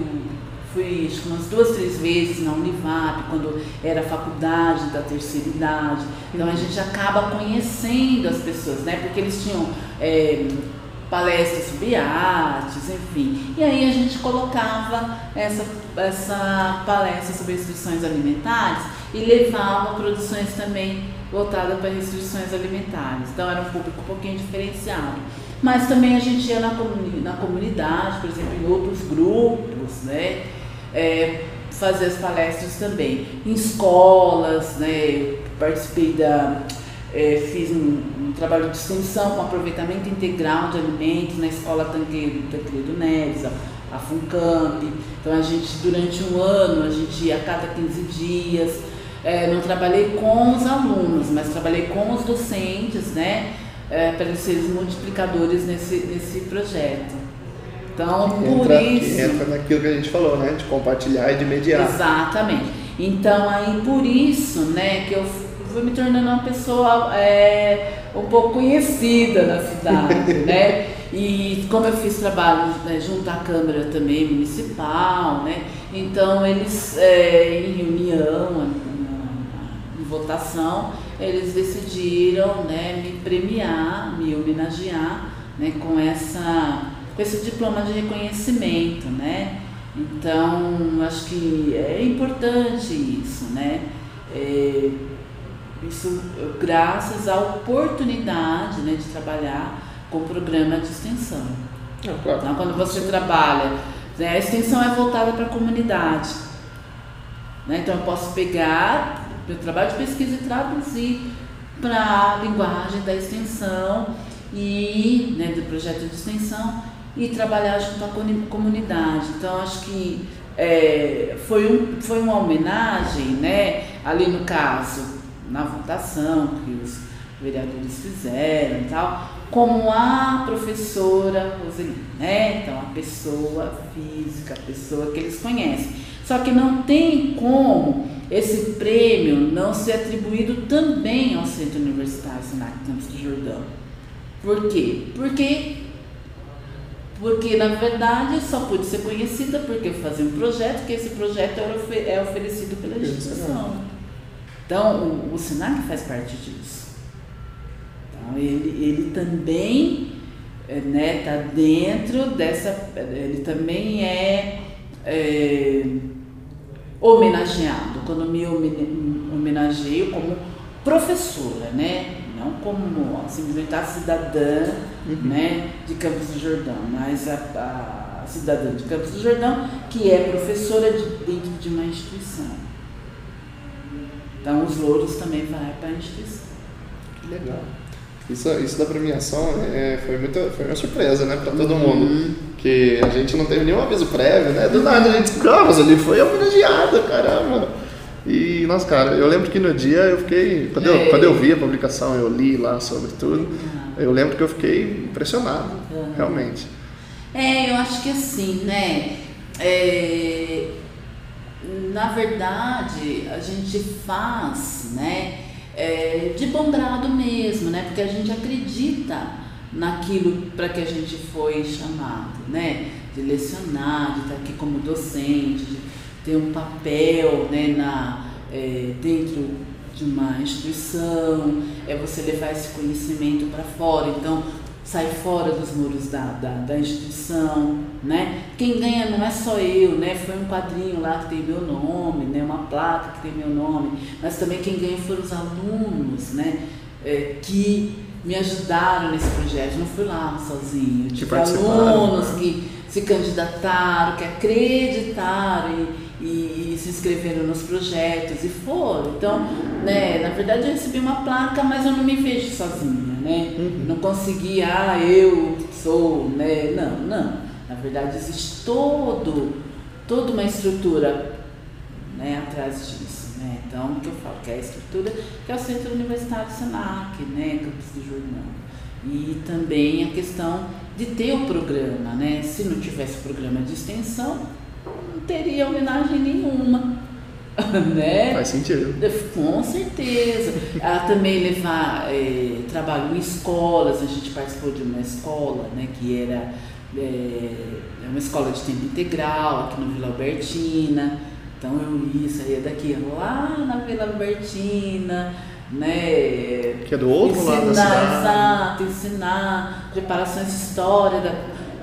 fui acho, umas duas, três vezes na Univap, quando era faculdade da terceira idade. Então a gente acaba conhecendo as pessoas, né? Porque eles tinham é, palestras sobre artes, enfim. E aí a gente colocava essa, essa palestra sobre restrições alimentares e levava produções também voltadas para restrições alimentares. Então era um público um pouquinho diferenciado. Mas também a gente ia na, comuni na comunidade, por exemplo, em outros grupos, né? É, fazer as palestras também. Em escolas, né? participei da é, fiz um, um, trabalho de extensão com aproveitamento integral de alimentos na Escola Tanqueiro, Tancredo Neves, a, a FUNCAMP. Então a gente, durante um ano, a gente ia a cada 15 dias. É, não trabalhei com os alunos, mas trabalhei com os docentes, né? É, para eles serem multiplicadores nesse, nesse projeto. Então, por entra, isso. Entra naquilo que a gente falou, né? De compartilhar e de mediar. Exatamente. Então, aí por isso, né, que eu fui me tornando uma pessoa é, um pouco conhecida na cidade, né? E como eu fiz trabalho né, junto à Câmara também municipal, né? Então eles é, em reunião, em votação, eles decidiram né, me premiar, me homenagear né, com, essa, com esse diploma de reconhecimento. Né? Então, acho que é importante isso, né? É, isso graças à oportunidade né, de trabalhar com o programa de extensão. Ah, claro. Então, quando você trabalha, né, a extensão é voltada para a comunidade. Né? Então, eu posso pegar meu trabalho de pesquisa e traduzir para a linguagem da extensão e né, do projeto de extensão e trabalhar junto à comunidade. Então, acho que é, foi, um, foi uma homenagem, né, ali no caso, na votação que os vereadores fizeram e tal, como a professora Roseli, né? Então, a pessoa física, a pessoa que eles conhecem. Só que não tem como esse prêmio não ser atribuído também ao Centro Universitário Senac Campos do Jordão. Por quê? Porque, porque na verdade só pude ser conhecida porque eu fazia um projeto, que esse projeto é oferecido pela instituição. Então, o, o Senac faz parte disso. Então, ele, ele também está eh, né, tá dentro dessa. Ele também é, é homenageado. Quando me homenageio como professora, né? Não como simplesmente a cidadã uhum. né, de Campos do Jordão, mas a, a cidadã de Campos do Jordão que é professora de, dentro de uma instituição. Então os louros também vão para a instituição. Que legal. Isso, isso da premiação é, foi, muito, foi uma surpresa, né, para todo uhum. mundo. Que a gente não teve nenhum aviso prévio, né? Do nada a gente ah, mas ali foi homenageada, caramba. E, nossa, cara, eu lembro que no dia eu fiquei. Quando eu, quando eu vi a publicação, eu li lá sobre tudo, eu lembro que eu fiquei impressionado, realmente. É, eu acho que assim, né? É, na verdade, a gente faz, né? é, de bom grado mesmo, né? Porque a gente acredita naquilo para que a gente foi chamado, né? De lecionar, de estar aqui como docente, de ter um papel, né? Na, é, dentro de uma instituição, é você levar esse conhecimento para fora. Então, sai fora dos muros da, da, da, instituição, né? Quem ganha não é só eu, né? Foi um quadrinho lá que tem meu nome, né? Uma placa que tem meu nome, mas também quem ganha foram os alunos, né? É, que me ajudaram nesse projeto. Não fui lá sozinho. Tive alunos né? que se candidataram, que acreditaram e, e, se inscreveram nos projetos e foram. Então, né? Na verdade, eu recebi uma placa, mas eu não me vejo sozinha né? Uhum. Não conseguir, ah, eu sou, né? Não, não. Na verdade, existe todo, toda uma estrutura né, atrás disso. Né? Então, o que eu falo? Que é a estrutura que é o Centro Universitário Senac, né? Campos do Jordão. E também a questão de ter o programa, né? Se não tivesse programa de extensão, não teria homenagem nenhuma. né? Faz sentido. Com certeza. Ela também levar é, trabalho em escolas, a gente participou de uma escola, né, que era é, é uma escola de tempo integral aqui no Vila Albertina. Então eu ia, saía daqui lá na Vila Albertina, né? Que é do outro ensinar, lado da cidade. Exato, ensinar preparações de história. Da,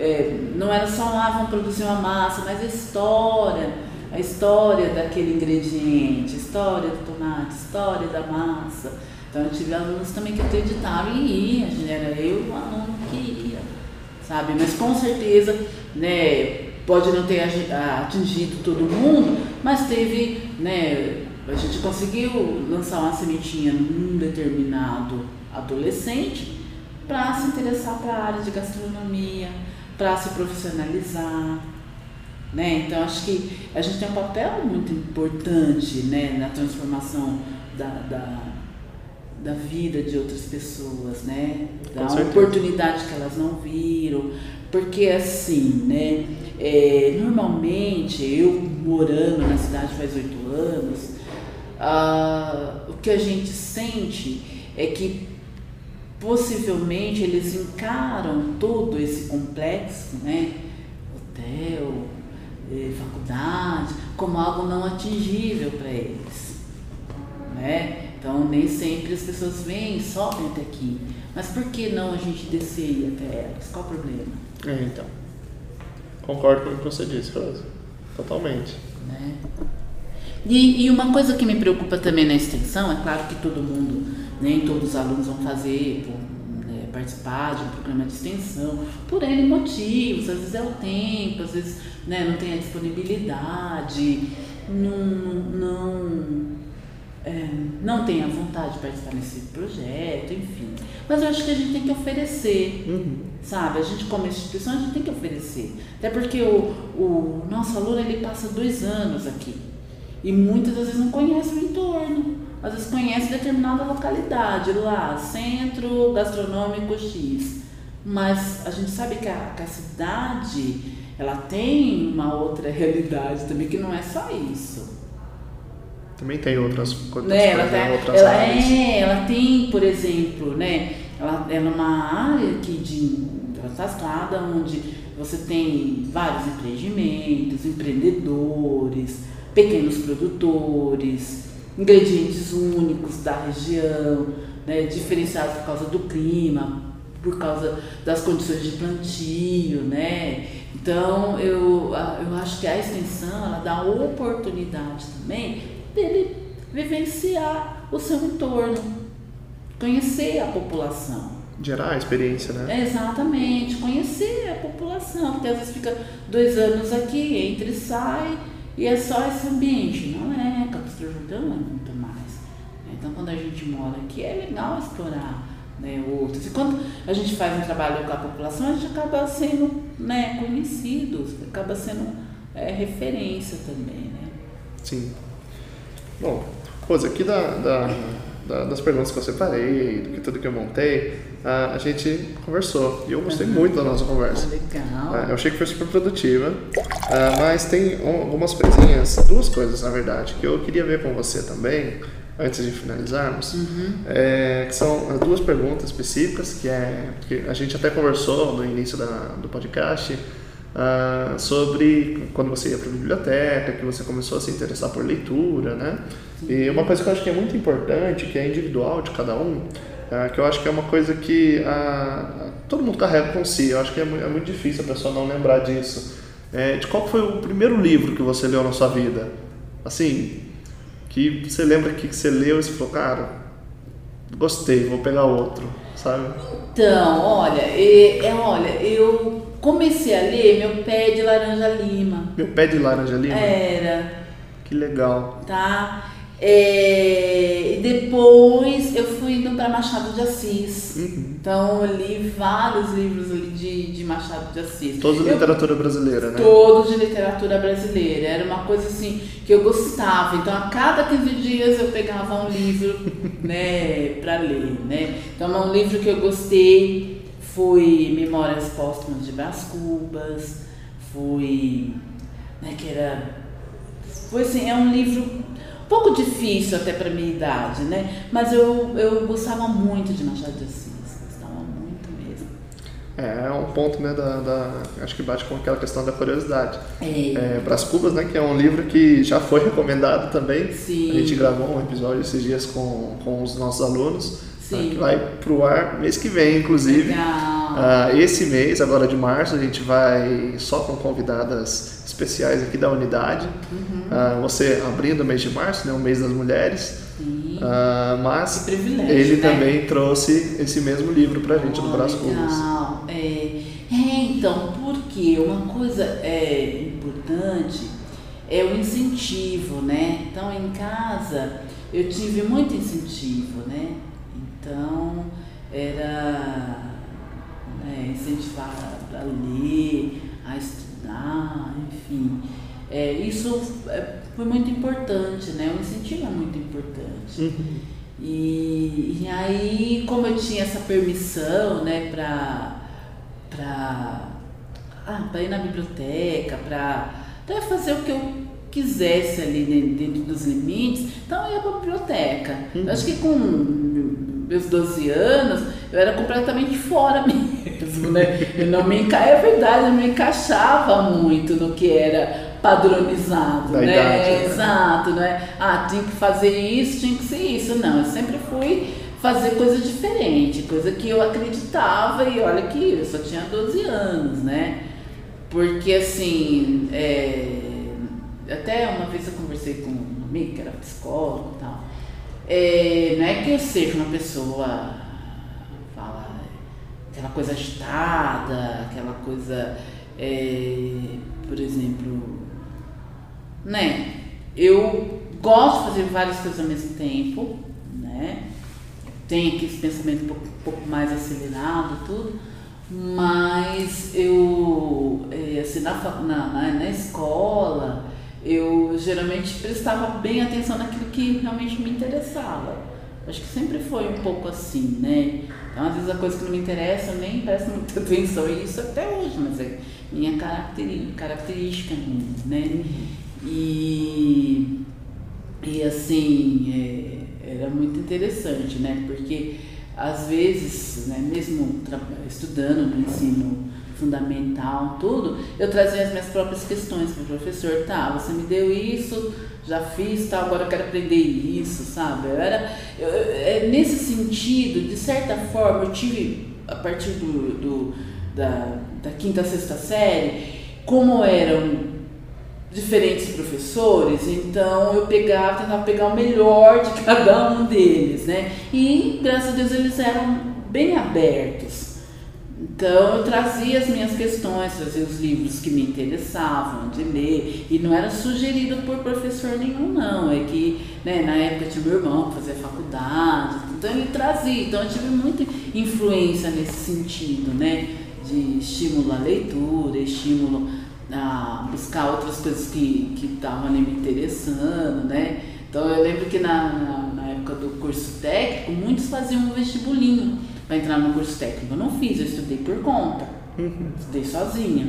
é, não era só lá, vamos produzir uma massa, mas a história a história daquele ingrediente, história do tomate, história da massa. Então eu tive alunos também que acreditavam e iam, era eu o aluno que ia, sabe? Mas com certeza, né, pode não ter atingido todo mundo, mas teve, né, a gente conseguiu lançar uma sementinha num determinado adolescente para se interessar para a área de gastronomia, para se profissionalizar, né? Então, acho que a gente tem um papel muito importante né, na transformação da, da, da vida de outras pessoas, né? da oportunidade que elas não viram. Porque, assim, né, é, normalmente, eu morando na cidade faz oito anos, ah, o que a gente sente é que possivelmente eles encaram todo esse complexo, né? Hotel, eh, faculdade, como algo não atingível para eles. Né? Então nem sempre as pessoas vêm e sobem até aqui. Mas por que não a gente descer e ir até elas? Qual o problema? É, então. Concordo com o que você disse, Rosa. Totalmente. Né? E, e, uma coisa que me preocupa também na extensão, é claro que todo mundo, nem todos os alunos vão fazer, né, participar de um programa de extensão, por N motivos, às vezes é o tempo, às vezes né, não tem a disponibilidade, não, não, é, não tem a vontade de participar desse projeto, enfim. Mas eu acho que a gente tem que oferecer, uhum. sabe? A gente como instituição, a gente tem que oferecer. Até porque o, o nosso aluno, ele passa dois anos aqui. E muitas vezes não conhece o entorno. Às vezes conhece determinada localidade, lá, centro gastronômico X. Mas a gente sabe que a, que a cidade, ela tem uma outra realidade também, que não é só isso. Também tem outras coisas, né? ela, tem, outras ela áreas. É, ela tem, por exemplo, né? Ela, ela é uma área que de afastada onde você tem vários empreendimentos, empreendedores, pequenos produtores, ingredientes únicos da região, né, diferenciados por causa do clima, por causa das condições de plantio, né? Então eu, eu acho que a extensão ela dá oportunidade também dele vivenciar o seu entorno, conhecer a população. Gerar a experiência, né? É, exatamente, conhecer a população, porque às vezes fica dois anos aqui, entra e sai, e é só esse ambiente. Não é, do Jordão é muito mais. Então, quando a gente mora aqui, é legal explorar né, outros. E quando a gente faz um trabalho com a população, a gente acaba sendo né, conhecido, acaba sendo é, referência também, né? Sim. Bom, Rosa, aqui da, da, da, das perguntas que eu separei, do que tudo que eu montei, a, a gente conversou e eu gostei uhum. muito da nossa conversa. Legal. eu achei que foi super produtiva, mas tem algumas coisinhas, duas coisas na verdade, que eu queria ver com você também, antes de finalizarmos, uhum. é, que são duas perguntas específicas, que é que a gente até conversou no início da, do podcast, uh, sobre quando você ia para a biblioteca, que você começou a se interessar por leitura, né? E uma coisa que eu acho que é muito importante, que é individual de cada um, uh, que eu acho que é uma coisa que uh, todo mundo carrega com si. Eu acho que é, é muito difícil a pessoa não lembrar disso. É, de qual foi o primeiro livro que você leu na sua vida? Assim, que você lembra que você leu e você falou, cara, gostei, vou pegar outro, sabe? Então, olha, é olha, eu comecei a ler Meu Pé de Laranja Lima. Meu Pé de Laranja Lima? Era. Que legal. Tá? É, e depois eu fui indo para Machado de Assis. Uhum. Então eu li vários livros ali de, de Machado de Assis. Todos de literatura brasileira, né? Todos de literatura brasileira. Era uma coisa assim que eu gostava. Então a cada 15 dias eu pegava um livro né, para ler. Né? Então é um livro que eu gostei fui Memórias Póstumas de Brás Cubas, fui. Né, que era. Foi assim, é um livro um pouco difícil até para minha idade, né? Mas eu, eu gostava muito de Machado de Assis, gostava muito mesmo. É, é um ponto, né, da, da, acho que bate com aquela questão da curiosidade. É. é Brás Cubas, né, que é um livro que já foi recomendado também. Sim. A gente gravou um episódio esses dias com, com os nossos alunos Sim. que vai pro ar mês que vem, inclusive. Uh, esse mês, agora de março, a gente vai só com convidadas especiais aqui da unidade. Uhum. Uh, você abrindo o mês de março, né, o mês das mulheres. Uh, mas ele né? também trouxe esse mesmo livro pra gente oh, do Braço Cubas. É, é, então, porque uma coisa é importante é o incentivo, né? Então, em casa, eu tive muito incentivo, né? Então, era né, incentivar a ler, a estudar, enfim. É, isso é, foi muito importante, né? O incentivo é muito importante. Uhum. E, e aí, como eu tinha essa permissão, né, para pra, ah, ir na biblioteca, para fazer o que eu quisesse ali dentro dos limites, então eu ia para a biblioteca. Uhum. Eu acho que com meus 12 anos, eu era completamente fora mesmo. né? Eu não me enca... É verdade, eu me encaixava muito no que era padronizado, Da né? idade, né? Exato, né? Ah, tinha que fazer isso, tinha que ser isso. Não, eu sempre fui fazer coisa diferente, coisa que eu acreditava e olha que eu só tinha 12 anos, né? Porque assim, é, até uma vez eu conversei com um amigo que era psicólogo. É, não é que eu seja uma pessoa fala aquela coisa agitada, aquela coisa, é, por exemplo, né? Eu gosto de fazer várias coisas ao mesmo tempo, né? Tenho aquele pensamento um pouco, um pouco mais acelerado, tudo, mas eu, é, assim, na, na, na escola, eu geralmente prestava bem atenção naquilo que realmente me interessava. Acho que sempre foi um pouco assim, né? Então, às vezes, a coisa que não me interessa, eu nem presto muita atenção, e isso até hoje, mas é minha característica né? E, e assim, é, era muito interessante, né? Porque às vezes, né, mesmo estudando no ensino fundamental, tudo, eu trazia as minhas próprias questões para o professor, tá, você me deu isso, já fiz, tá, agora eu quero aprender isso, sabe? Eu era, eu- eu- é, nesse sentido, de certa forma, eu tive, a partir do, do- da, da quinta, sexta série, como eram diferentes professores, então eu pegava, tentava pegar o melhor de cada um deles, né? E graças a Deus eles eram bem abertos. Então eu trazia as minhas questões, trazia os livros que me interessavam de ler, e não era sugerido por professor nenhum, não. É que né, na época tinha meu irmão que fazia faculdade, então ele trazia, então eu tive muita influência nesse sentido, né? De estímulo à leitura, estímulo a buscar outras coisas que estavam me interessando, né? Então eu lembro que na, na, na época do curso técnico, muitos faziam um vestibulinho para entrar no curso técnico. Eu não fiz, eu estudei por conta, estudei sozinha.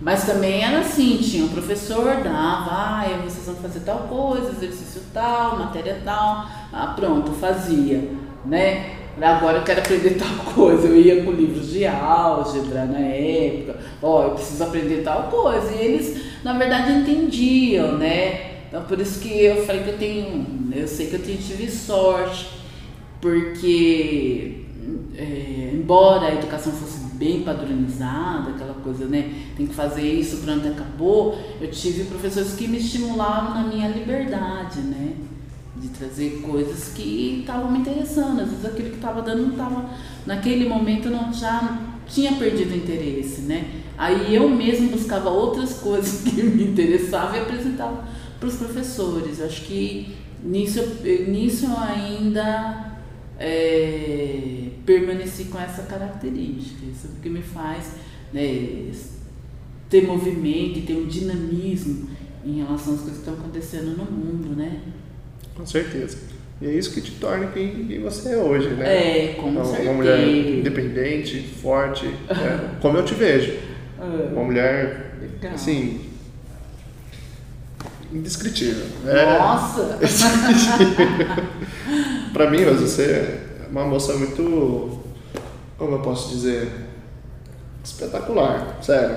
Mas também era assim, tinha um professor, dava, ah, vocês vão fazer tal coisa, exercício tal, matéria tal, ah, pronto, fazia, né? Agora eu quero aprender tal coisa, eu ia com livros de álgebra na época, ó, eu preciso aprender tal coisa, e eles, na verdade, entendiam, né? Então por isso que eu falei que eu tenho, eu sei que eu tive sorte, porque é, embora a educação fosse bem padronizada, aquela coisa, né? Tem que fazer isso, pronto, acabou. Eu tive professores que me estimulavam na minha liberdade, né? De trazer coisas que estavam me interessando. Às vezes aquilo que estava dando não estava. Naquele momento não já tinha perdido interesse, né? Aí eu mesmo buscava outras coisas que me interessavam e apresentava para os professores. Acho que nisso, nisso eu ainda é, permaneci com essa característica. Isso é o que me faz né, ter movimento e ter um dinamismo em relação às coisas que estão acontecendo no mundo, né? Com certeza. E é isso que te torna quem, quem você é hoje, né? É, com uma, certeza. uma mulher independente, forte, é, como eu te vejo. É. Uma mulher, Legal. assim, indescritível. É, Nossa! Pra mim, mas você é uma moça muito, como eu posso dizer, espetacular, sério.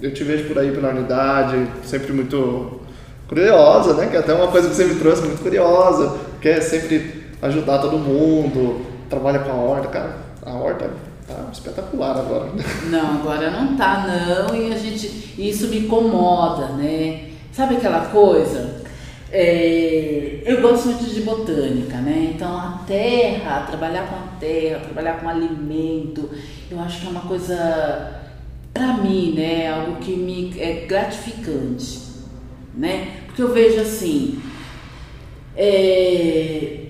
Eu te vejo por aí pela unidade, sempre muito curiosa, né? Que é até uma coisa que você me trouxe, muito curiosa, quer sempre ajudar todo mundo, trabalha com a horta, cara. A horta tá espetacular agora. Não, agora não tá não, e a gente. Isso me incomoda, né? Sabe aquela coisa? É, eu gosto muito de botânica, né? Então a terra, trabalhar com a terra, trabalhar com alimento, eu acho que é uma coisa pra mim, né? Algo que me é gratificante, né? Porque eu vejo assim. é,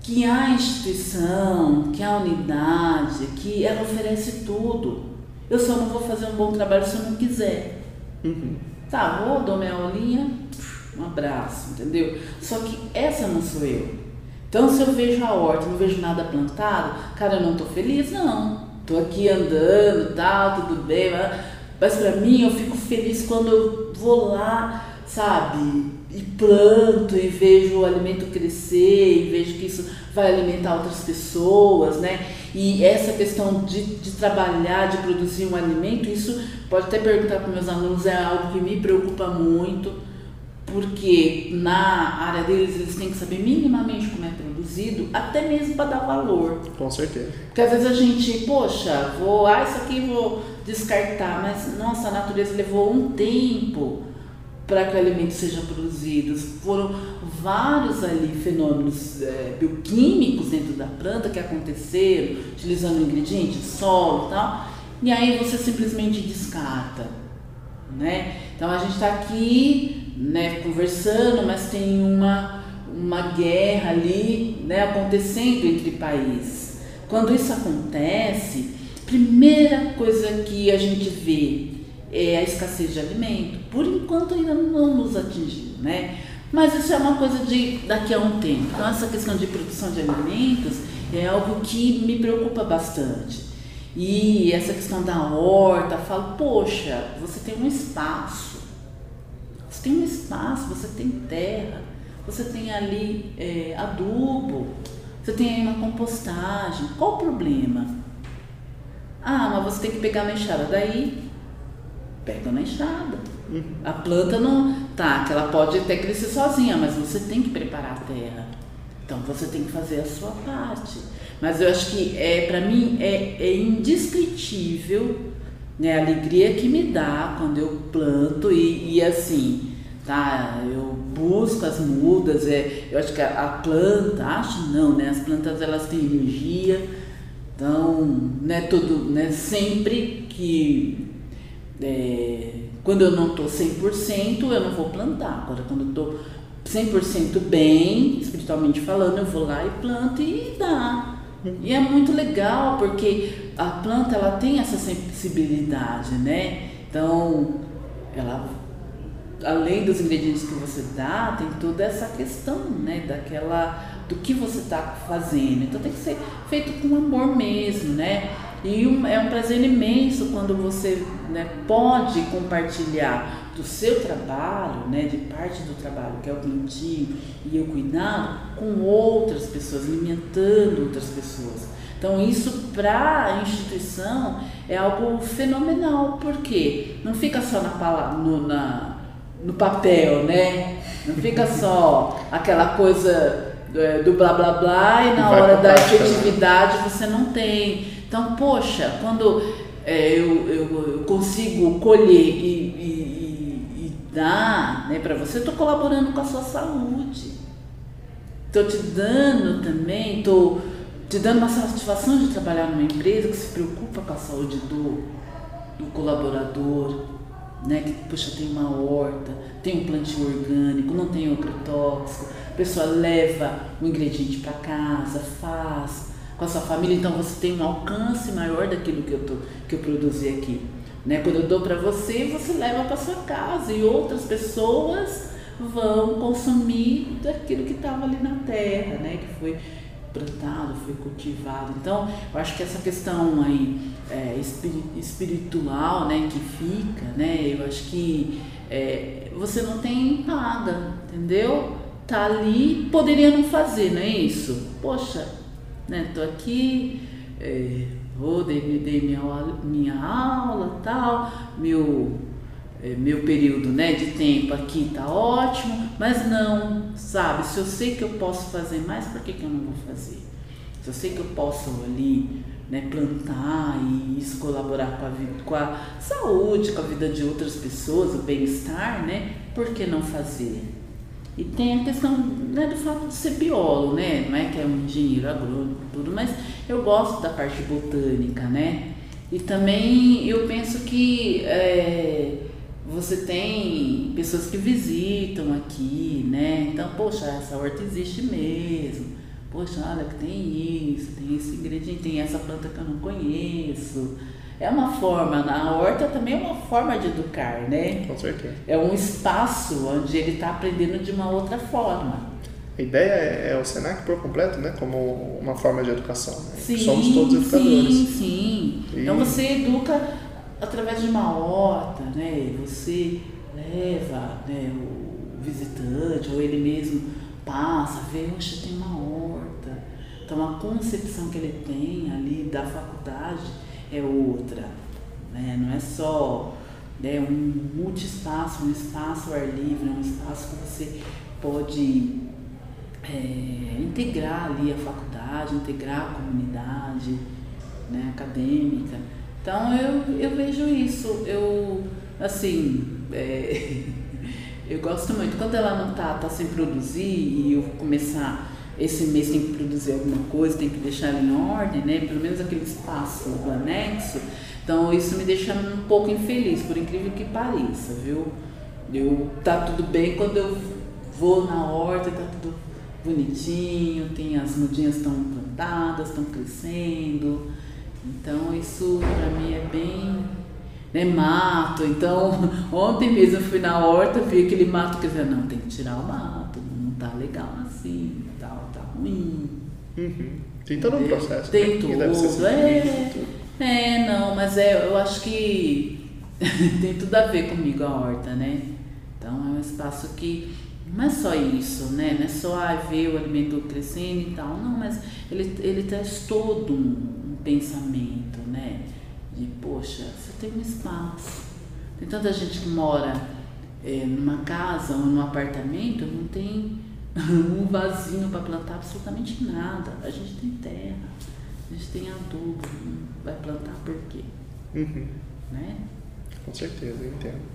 que a instituição, que a unidade, que ela oferece tudo. Eu só não vou fazer um bom trabalho se eu não quiser. Tá, vou, dou minha aulinha, um abraço, entendeu? Só que essa não sou eu. Então, se eu vejo a horta, não vejo nada plantado, cara, eu não tô feliz, não. Tô aqui andando, tal, tudo bem, mas- mas pra mim eu fico feliz quando eu vou lá, sabe? E planto e vejo o alimento crescer e vejo que isso vai alimentar outras pessoas, né? E essa questão de, de trabalhar, de produzir um alimento, isso pode até perguntar para meus alunos, é algo que me preocupa muito, porque na área deles eles têm que saber minimamente como é produzido, até mesmo para dar valor. Com certeza. Porque às vezes a gente, poxa, vou, ah, isso aqui vou descartar, mas nossa, a natureza levou um tempo para que o alimento seja produzido. Foram vários ali fenômenos é, bioquímicos dentro da planta que aconteceram, utilizando ingredientes, solo e tal, e aí você simplesmente descarta. Né? Então a gente está aqui né, conversando, mas tem uma, uma guerra ali né, acontecendo entre países. Quando isso acontece, primeira coisa que a gente vê é a escassez de alimento. Por enquanto ainda não nos atingiu, né? Mas isso é uma coisa de daqui a um tempo. Então essa questão de produção de alimentos é algo que me preocupa bastante. E essa questão da horta, falo, poxa, você tem um espaço, você tem um espaço, você tem terra, você tem ali é, adubo, você tem aí uma compostagem. Qual o problema? Ah, mas você tem que pegar na enxada. Daí pega na enxada. Uhum. A planta não. Tá, que ela pode até crescer sozinha, mas você tem que preparar a terra. Então você tem que fazer a sua parte. Mas eu acho que é para mim é, é indescritível né, a alegria que me dá quando eu planto e, e assim, tá? Eu busco as mudas, é, eu acho que a, a, planta, acho não, né? As plantas elas têm energia, então, né, tudo, né, sempre que é, quando eu não estou 100%, eu não vou plantar. Agora, quando eu estou 100% bem, espiritualmente falando, eu vou lá e planto e dá. E é muito legal porque a planta ela tem essa sensibilidade, né? Então, ela além dos ingredientes que você dá, tem toda essa questão, né, daquela do que você está fazendo. Então tem que ser feito com amor mesmo, né? E um, é um prazer imenso quando você né, pode compartilhar do seu trabalho, né, de parte do trabalho que é o plantio e o cuidado, com outras pessoas, alimentando outras pessoas. Então isso para a instituição é algo fenomenal, porque não fica só na, no, na, no papel, né? Não fica só aquela coisa do, é, do blá blá blá e na hora da né? efetividade você não tem. Então, poxa, quando é, eu, eu, eu, consigo colher e, e, e, dar né, para você, estou colaborando com a sua saúde. Estou te dando também, estou te dando uma satisfação de trabalhar numa empresa que se preocupa com a saúde do, do colaborador, né? Que, puxa, tem uma horta, tem um plantio orgânico, não tem agrotóxico, a pessoa leva o ingrediente para casa, faz, com a sua família, então você tem um alcance maior daquilo que eu, tô, que eu produzi aqui. Né? Quando eu dou para você, você leva para sua casa e outras pessoas vão consumir daquilo que estava ali na terra, né? que foi plantado, foi cultivado. Então, eu acho que essa questão aí é, espiritual, né, que fica, né, eu acho que é, você não tem paga, entendeu? Tá ali, poderia não fazer, não é isso? Poxa, né? Tô aqui, é, dei, dei minha, minha aula, tal, meu, é, meu período né, de tempo aqui tá ótimo, mas não, sabe, se eu sei que eu posso fazer mais, por que, que eu não vou fazer? Se eu sei que eu posso ali né, plantar e isso colaborar com a, vida, com a saúde, com a vida de outras pessoas, o bem-estar, né? Por que não fazer? E tem a questão né, do fato de ser biólogo, né? Não é que é um engenheiro agrônomo, tudo, mas eu gosto da parte botânica, né? E também eu penso que é, você tem pessoas que visitam aqui, né? Então, poxa, essa horta existe mesmo. Poxa, olha que tem isso, tem esse ingrediente, tem essa planta que eu não conheço. É uma forma, a horta também é uma forma de educar, né? Com certeza. É um espaço onde ele está aprendendo de uma outra forma. A ideia é, é, o Senac por completo, né? Como uma forma de educação. Né? Sim, Somos todos educadores. Sim, sim. E... Então você educa através de uma horta, né? Você leva né, o visitante, ou ele mesmo passa, vê, oxe, tem uma horta. Então a concepção que ele tem ali da faculdade é outra. Né? Não é só né, um multi-espaço, um espaço ao ar livre, um espaço que você pode é, integrar ali a faculdade, integrar a comunidade né, acadêmica. Então eu, eu vejo isso, eu assim, é, eu gosto muito. Quando ela não tá, tá sem produzir e eu começar esse mês tem que produzir alguma coisa, tem que deixar em ordem, né? Pelo menos aquele espaço do anexo. Então isso me deixa um pouco infeliz, por incrível que pareça, viu? Eu tá tudo bem quando eu vou na horta, tá tudo bonitinho, tem as mudinhas estão plantadas, estão crescendo. Então isso para mim é bem né, mato. Então ontem mesmo eu fui na horta, vi aquele mato falei, não, tem que tirar o mato, não tá legal assim, ruim. Uhum. Tem todo um processo. Tem né? tudo, é. É, não, mas é, eu acho que tem tudo a ver comigo a horta, né? Então é um espaço que não é só isso, né? Não é só ah, ver o alimento crescendo e tal, não, mas ele, ele traz todo um, um pensamento, né? De, poxa, você tem um espaço. Tem tanta gente que mora é, numa casa ou num apartamento, não tem um vasinho para plantar absolutamente nada. A gente tem terra, a gente tem adubo, vai plantar por quê? Uhum. Né? Com certeza, eu entendo.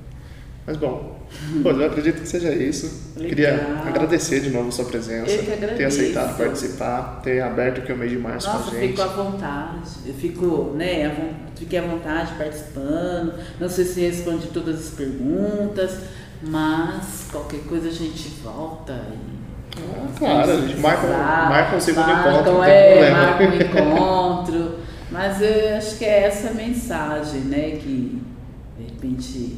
Mas bom, eu acredito que seja isso. Legal. Queria agradecer de novo a sua presença, ter aceitado participar, ter aberto aqui o mês de março Nossa, com a eu gente. fico à vontade. Eu fico, né, à fiquei à vontade participando. Não sei se respondi todas as perguntas, mas qualquer coisa a gente volta e. Ah, claro, a gente marca, marca um segundo marcam, encontro, é, problema. marca um encontro. Mas eu acho que é essa a mensagem, né, que de repente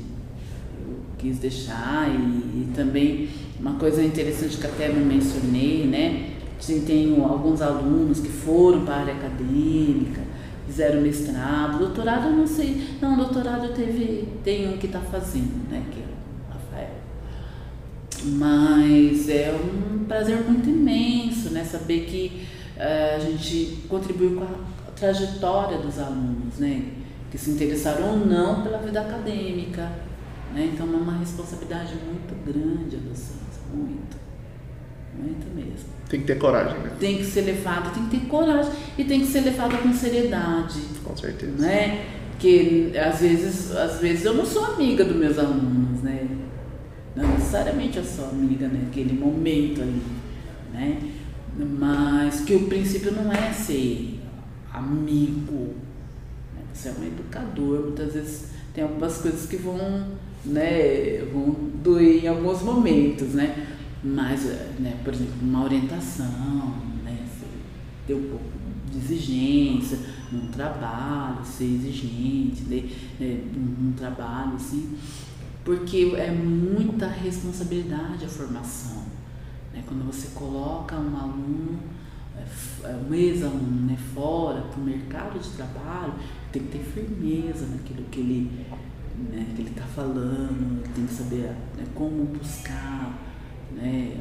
eu quis deixar e, e também uma coisa interessante que até não mencionei, né? Sim, tenho alguns alunos que foram para a área acadêmica, fizeram mestrado, doutorado eu não sei, não, doutorado teve, tem um que está fazendo, né? Que é. Mas é um prazer muito imenso, né? Saber que eh, a gente contribuiu com a trajetória dos alunos, né? Que se interessaram ou não pela vida acadêmica, né? Então é uma responsabilidade muito grande a docência, muito, muito mesmo. Tem que ter coragem, né? Tem que ser levado, tem que ter coragem e tem que ser levado com seriedade, Com certeza. né? Porque às vezes, às vezes eu não sou amiga dos meus alunos, né? Não necessariamente eu sou amiga naquele momento ali, né? Mas que o princípio não é ser amigo, né? Você é um educador, muitas vezes tem algumas coisas que vão, né, vão doer em alguns momentos, né? Mas, né, por exemplo, uma orientação, né? Ter um pouco de exigência num trabalho, ser exigente, né, num trabalho, assim, porque é muita responsabilidade a formação. Né? Quando você coloca um aluno, é, é, um ex-aluno né, fora para o mercado de trabalho, tem que ter firmeza naquilo que ele né, que ele está falando, tem que saber né, como buscar, né,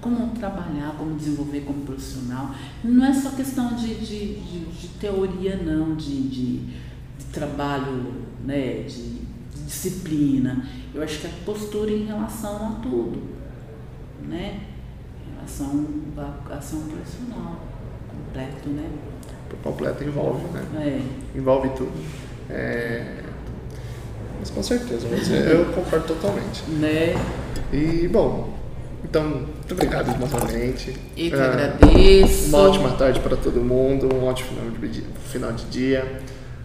como trabalhar, como desenvolver como profissional. Não é só questão de, de, de, de teoria, não, de, de, de trabalho, né, de disciplina. Eu acho que a postura em relação a tudo, né? Em relação à ação profissional, completo, né? Completo envolve, né? É. Envolve tudo. É... Mas com certeza, eu concordo totalmente. Né? E, bom, então, muito obrigado novamente. Eu que Ah, agradeço. Uma ótima tarde para todo mundo, um ótimo final de dia.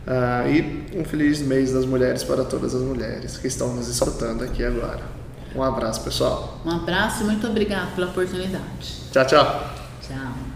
Ah, e um feliz mês das mulheres para todas as mulheres que estão nos escutando aqui agora. Um abraço, pessoal. Um abraço e muito obrigado pela oportunidade. Tchau, tchau.